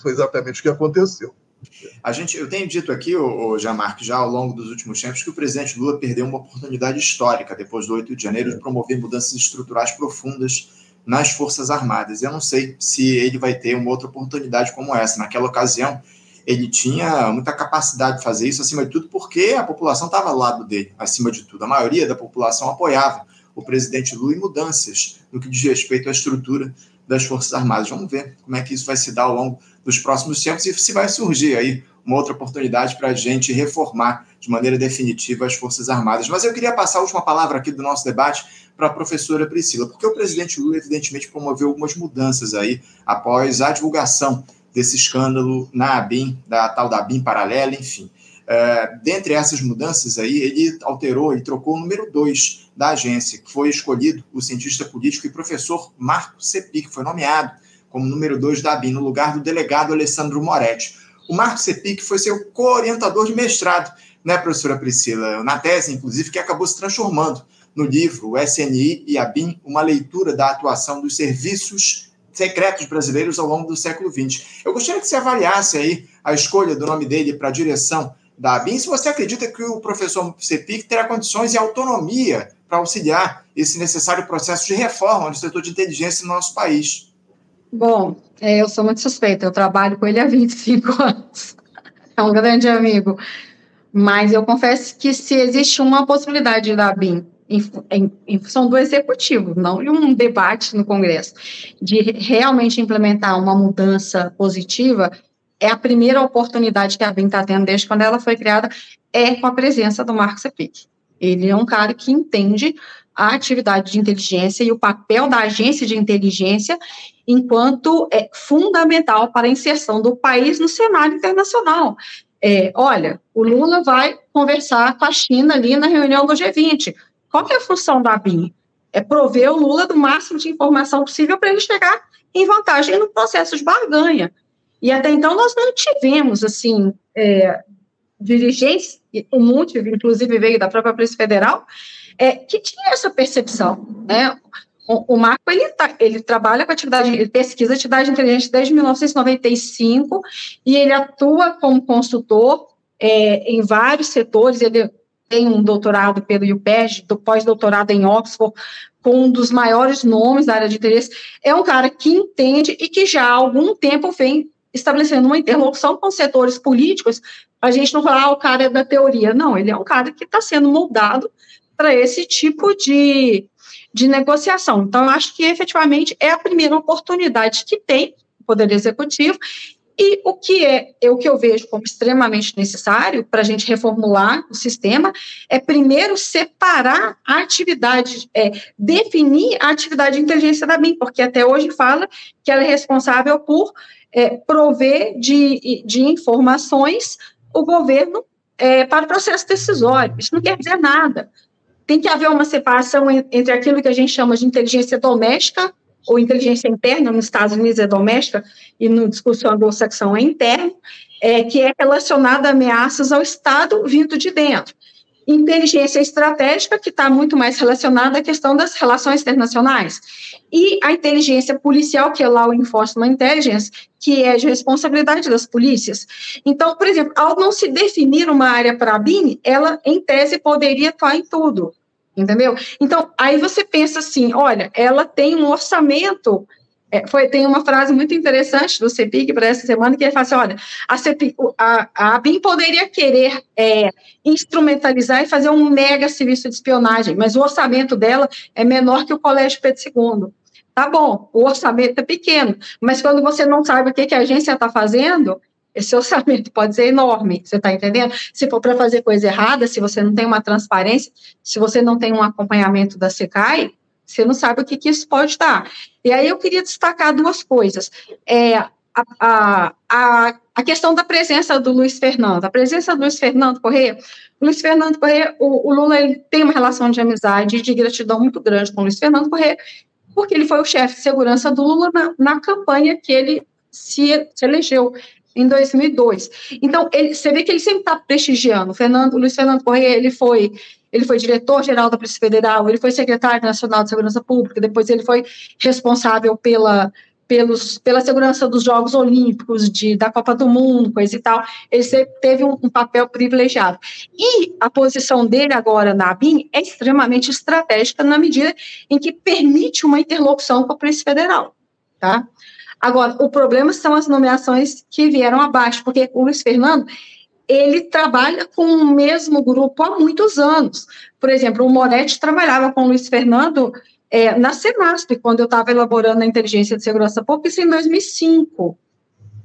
foi exatamente o que aconteceu. A gente, eu tenho dito aqui, o, o Jamarque, já ao longo dos últimos tempos, que o presidente Lula perdeu uma oportunidade histórica depois do 8 de janeiro de promover mudanças estruturais profundas nas Forças Armadas. Eu não sei se ele vai ter uma outra oportunidade como essa. Naquela ocasião, ele tinha muita capacidade de fazer isso, acima de tudo, porque a população estava ao lado dele, acima de tudo. A maioria da população apoiava o presidente Lula em mudanças no que diz respeito à estrutura das Forças Armadas. Vamos ver como é que isso vai se dar ao longo dos próximos tempos e se vai surgir aí uma outra oportunidade para a gente reformar de maneira definitiva as Forças Armadas. Mas eu queria passar a última palavra aqui do nosso debate para a professora Priscila, porque o presidente Lula, evidentemente, promoveu algumas mudanças aí após a divulgação desse escândalo na ABIN, da tal da ABIN paralela, enfim. É, dentre essas mudanças aí, ele alterou, ele trocou o número 2 da agência, que foi escolhido o cientista político e professor Marco Sepi, que foi nomeado como número 2 da ABIN, no lugar do delegado Alessandro Moretti. O Marco Sepic foi seu co-orientador de mestrado, né, professora Priscila? Na tese, inclusive, que acabou se transformando no livro O SNI e a BIM, uma leitura da atuação dos serviços secretos brasileiros ao longo do século XX. Eu gostaria que você avaliasse aí a escolha do nome dele para a direção da ABIN, se você acredita que o professor Sepic terá condições e autonomia para auxiliar esse necessário processo de reforma do setor de inteligência no nosso país. Bom, é, eu sou muito suspeita, eu trabalho com ele há 25 anos. É um grande amigo. Mas eu confesso que se existe uma possibilidade da em, em, em função do executivo, não de um debate no Congresso, de realmente implementar uma mudança positiva, é a primeira oportunidade que a BIM está tendo desde quando ela foi criada, é com a presença do Marcos Epic. Ele é um cara que entende a atividade de inteligência e o papel da agência de inteligência enquanto é fundamental para a inserção do país no cenário internacional. É, olha, o Lula vai conversar com a China ali na reunião do G20. Qual é a função da BIM? É prover o Lula do máximo de informação possível para ele chegar em vantagem no processo de barganha. E até então nós não tivemos, assim, é, dirigentes, o monte, inclusive veio da própria Polícia Federal, é, que tinha essa percepção, né? O, o Marco, ele, tá, ele trabalha com atividade, ele pesquisa atividade inteligente desde 1995 e ele atua como consultor é, em vários setores, ele tem um doutorado pelo IUPEG, pós-doutorado em Oxford, com um dos maiores nomes da área de interesse, é um cara que entende e que já há algum tempo vem estabelecendo uma interlocução com setores políticos, a gente não falar, ah, o cara é da teoria, não, ele é um cara que está sendo moldado para esse tipo de, de negociação. Então, eu acho que efetivamente é a primeira oportunidade que tem o Poder Executivo E o que é, é o que eu vejo como extremamente necessário para a gente reformular o sistema é primeiro separar a atividade, é, definir a atividade de inteligência da BIM, porque até hoje fala que ela é responsável por é, prover de, de informações o governo é, para o processo decisório. Isso não quer dizer nada. Tem que haver uma separação entre aquilo que a gente chama de inteligência doméstica ou inteligência interna, nos Estados Unidos é doméstica e no discurso anglo-saxão é interno, é, que é relacionada a ameaças ao Estado vindo de dentro. Inteligência estratégica, que está muito mais relacionada à questão das relações internacionais. E a inteligência policial, que é lá o Enforcement Intelligence, que é de responsabilidade das polícias. Então, por exemplo, ao não se definir uma área para a BIM, ela, em tese, poderia atuar em tudo entendeu? Então, aí você pensa assim, olha, ela tem um orçamento, é, foi, tem uma frase muito interessante do CEPIG para essa semana, que ele fala assim, olha, a, CEPIG, a, a ABIN poderia querer é, instrumentalizar e fazer um mega serviço de espionagem, mas o orçamento dela é menor que o Colégio Pedro II. Tá bom, o orçamento é pequeno, mas quando você não sabe o que, que a agência está fazendo, esse orçamento pode ser enorme, você está entendendo? Se for para fazer coisa errada, se você não tem uma transparência, se você não tem um acompanhamento da SECAI, você não sabe o que, que isso pode dar. E aí eu queria destacar duas coisas. É, a, a, a, a questão da presença do Luiz Fernando. A presença do Luiz Fernando Corrêa, Luiz Fernando Corrêa, o, o Lula tem uma relação de amizade e de gratidão muito grande com o Luiz Fernando Corrêa, porque ele foi o chefe de segurança do Lula na, na campanha que ele se, se elegeu em 2002. Então, ele, você vê que ele sempre está prestigiando. O Fernando, o Luiz Fernando Correia, ele foi, ele foi diretor-geral da Polícia Federal, ele foi secretário nacional de Segurança Pública, depois ele foi responsável pela, pelos, pela segurança dos Jogos Olímpicos, de, da Copa do Mundo, coisa e tal. Ele teve um, um papel privilegiado. E a posição dele agora na ABIN é extremamente estratégica na medida em que permite uma interlocução com a Polícia Federal. Tá? Agora, o problema são as nomeações que vieram abaixo, porque o Luiz Fernando, ele trabalha com o mesmo grupo há muitos anos. Por exemplo, o Moretti trabalhava com o Luiz Fernando é, na Senasp, quando eu estava elaborando a inteligência de segurança pública, isso em 2005,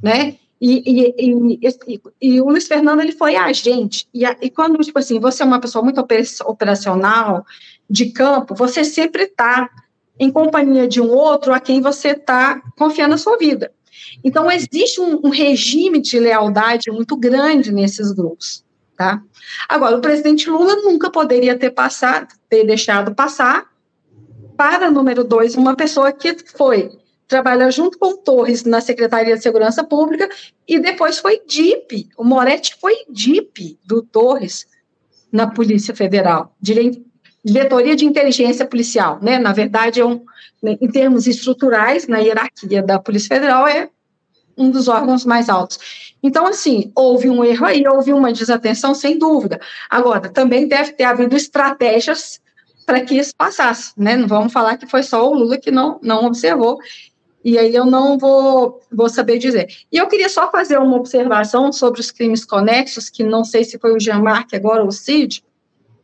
né? E, e, e, e, o Luiz Fernando, ele foi agente, e, e quando, tipo assim, você é uma pessoa muito operacional, de campo, você sempre está em companhia de um outro a quem você está confiando a sua vida. Então, existe um, um, regime de lealdade muito grande nesses grupos, tá? Agora, o presidente Lula nunca poderia ter passado, ter deixado passar para, número dois, uma pessoa que foi trabalhar junto com Torres na Secretaria de Segurança Pública e depois foi DIP, o Moretti foi DIP do Torres na Polícia Federal, diretoria de inteligência policial, né? Na verdade, é um, né, em termos estruturais, na hierarquia da Polícia Federal, é um dos órgãos mais altos. Então, assim, houve um erro aí, houve uma desatenção, sem dúvida. Agora, também deve ter havido estratégias para que isso passasse, né? Não vamos falar que foi só o Lula que não, não observou, e aí eu não vou, vou saber dizer. E eu queria só fazer uma observação sobre os crimes conexos, que não sei se foi o Jean-Marc agora ou o Cid,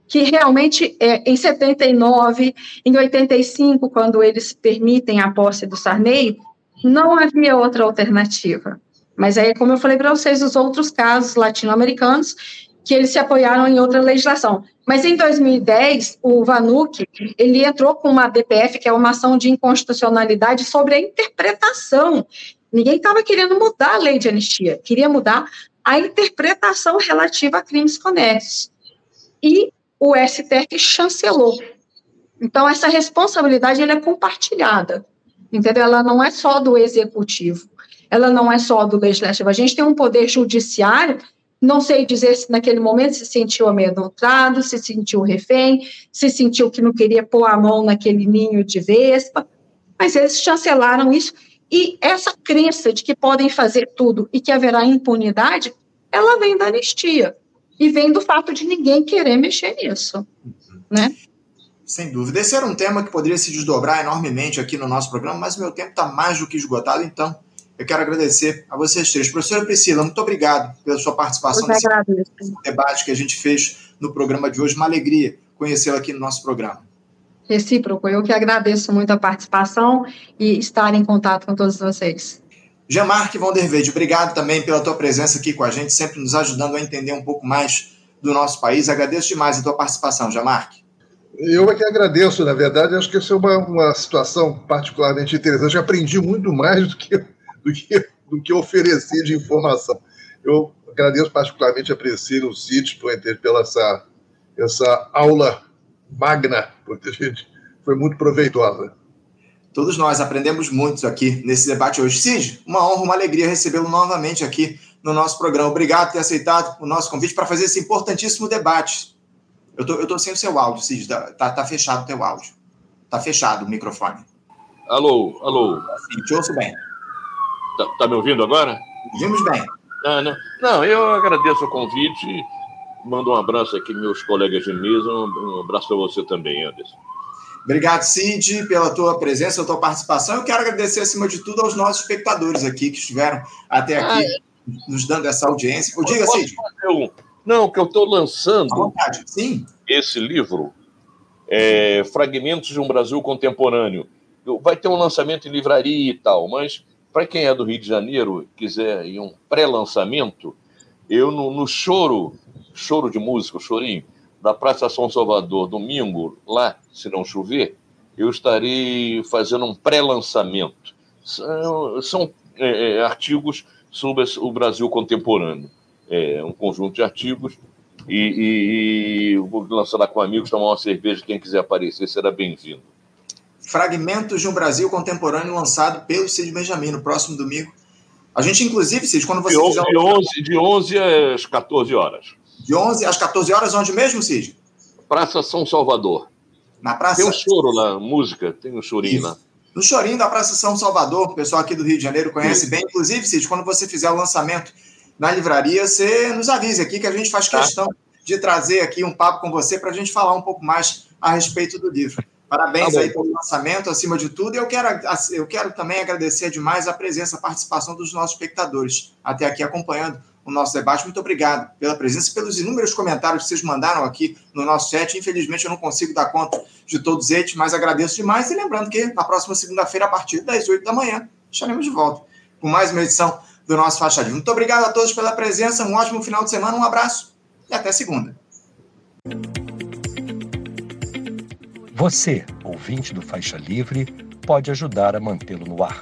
que realmente é, em 79, em 85, quando eles permitem a posse do Sarney, não havia outra alternativa. Mas aí, como eu falei para vocês, os outros casos latino-americanos, que eles se apoiaram em outra legislação. Mas em 2010, o Vanuc, ele entrou com uma DPF, que é uma ação de inconstitucionalidade sobre a interpretação. Ninguém estava querendo mudar a lei de anistia, queria mudar a interpretação relativa a crimes conexos. E o STF chancelou. Então, essa responsabilidade ela é compartilhada, entendeu? Ela não é só do executivo, ela não é só do legislativo. A gente tem um poder judiciário, não sei dizer se naquele momento se sentiu amedrontado, se sentiu refém, se sentiu que não queria pôr a mão naquele ninho de vespa, mas eles chancelaram isso. E essa crença de que podem fazer tudo e que haverá impunidade, ela vem da anistia e vem do fato de ninguém querer mexer nisso, né? Sem dúvida. Esse era um tema que poderia se desdobrar enormemente aqui no nosso programa, mas o meu tempo está mais do que esgotado, então eu quero agradecer a vocês três. Professora Priscila, muito obrigado pela sua participação nesse debate que a gente fez no programa de hoje. Uma alegria conhecê-la aqui no nosso programa. Recíproco, eu que agradeço muito a participação e estar em contato com todos vocês. Jean-Marc Vandervelde, obrigado também pela tua presença aqui com a gente, sempre nos ajudando a entender um pouco mais do nosso país. Agradeço demais a tua participação, Jean-Marc. Eu é que agradeço, na verdade, acho que essa é uma, uma situação particularmente interessante. Eu aprendi muito mais do que, do que, do que oferecer de informação. Eu agradeço particularmente a Priscila, o Cid, pela essa, essa aula magna, porque a gente foi muito proveitosa. Todos nós aprendemos muito aqui nesse debate hoje. Cid, uma honra, uma alegria recebê-lo novamente aqui no nosso programa. Obrigado por ter aceitado o nosso convite para fazer esse importantíssimo debate. Eu tô, eu tô sem o seu áudio, Cid. Tá, tá, tá fechado o teu áudio. Tá fechado o microfone. Alô, alô. Sim, te ouço bem. Tá, tá me ouvindo agora? Ouvimos bem. Ah, não. não, eu agradeço o convite. Mando um abraço aqui meus colegas de mesa. Um, um abraço para você também, Anderson. Obrigado, Cid, pela tua presença, pela tua participação. Eu quero agradecer, acima de tudo, aos nossos espectadores aqui que estiveram até aqui ah, é. nos dando essa audiência. O diga, Cid. Um... Não, que eu estou lançando Sim. esse livro, é, Fragmentos de um Brasil Contemporâneo. Vai ter um lançamento em livraria e tal, mas para quem é do Rio de Janeiro, quiser ir um pré-lançamento, eu no, no choro, choro de música, chorinho, da Praça São Salvador, domingo, lá, se não chover, eu estarei fazendo um pré-lançamento. São, são é, é, artigos sobre o Brasil contemporâneo. É um conjunto de artigos e, e, e vou lançar lá com amigos, tomar uma cerveja. Quem quiser aparecer será bem-vindo. Fragmentos de um Brasil contemporâneo lançado pelo Cid Benjamin no próximo domingo. A gente, inclusive, Cid, quando você de, fizer... De 11, de 11 às 14 horas. De 11 às 14 horas, onde mesmo, Cid? Praça São Salvador. Na praça... Tem um choro lá, música, tem um chorinho Isso. lá. No chorinho da Praça São Salvador, o pessoal aqui do Rio de Janeiro conhece Isso. bem. Inclusive, Cid, quando você fizer o lançamento na livraria, você nos avise aqui que a gente faz tá. questão de trazer aqui um papo com você para a gente falar um pouco mais a respeito do livro. Parabéns tá aí pelo lançamento, acima de tudo. E eu quero, eu quero também agradecer demais a presença, a participação dos nossos espectadores até aqui acompanhando o nosso debate. Muito obrigado pela presença e pelos inúmeros comentários que vocês mandaram aqui no nosso chat. Infelizmente, eu não consigo dar conta de todos eles, mas agradeço demais. E lembrando que na próxima segunda-feira, a partir das 8 da manhã, estaremos de volta com mais uma edição do nosso Faixa. Muito obrigado a todos pela presença, um ótimo final de semana, um abraço e até segunda. Você, ouvinte do Faixa Livre, pode ajudar a mantê-lo no ar.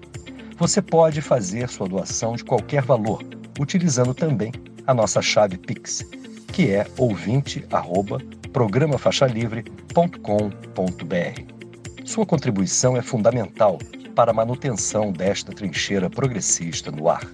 Você pode fazer sua doação de qualquer valor, utilizando também a nossa chave Pix, que é ouvinte@programafaixalivre.com.br. Sua contribuição é fundamental para a manutenção desta trincheira progressista no ar.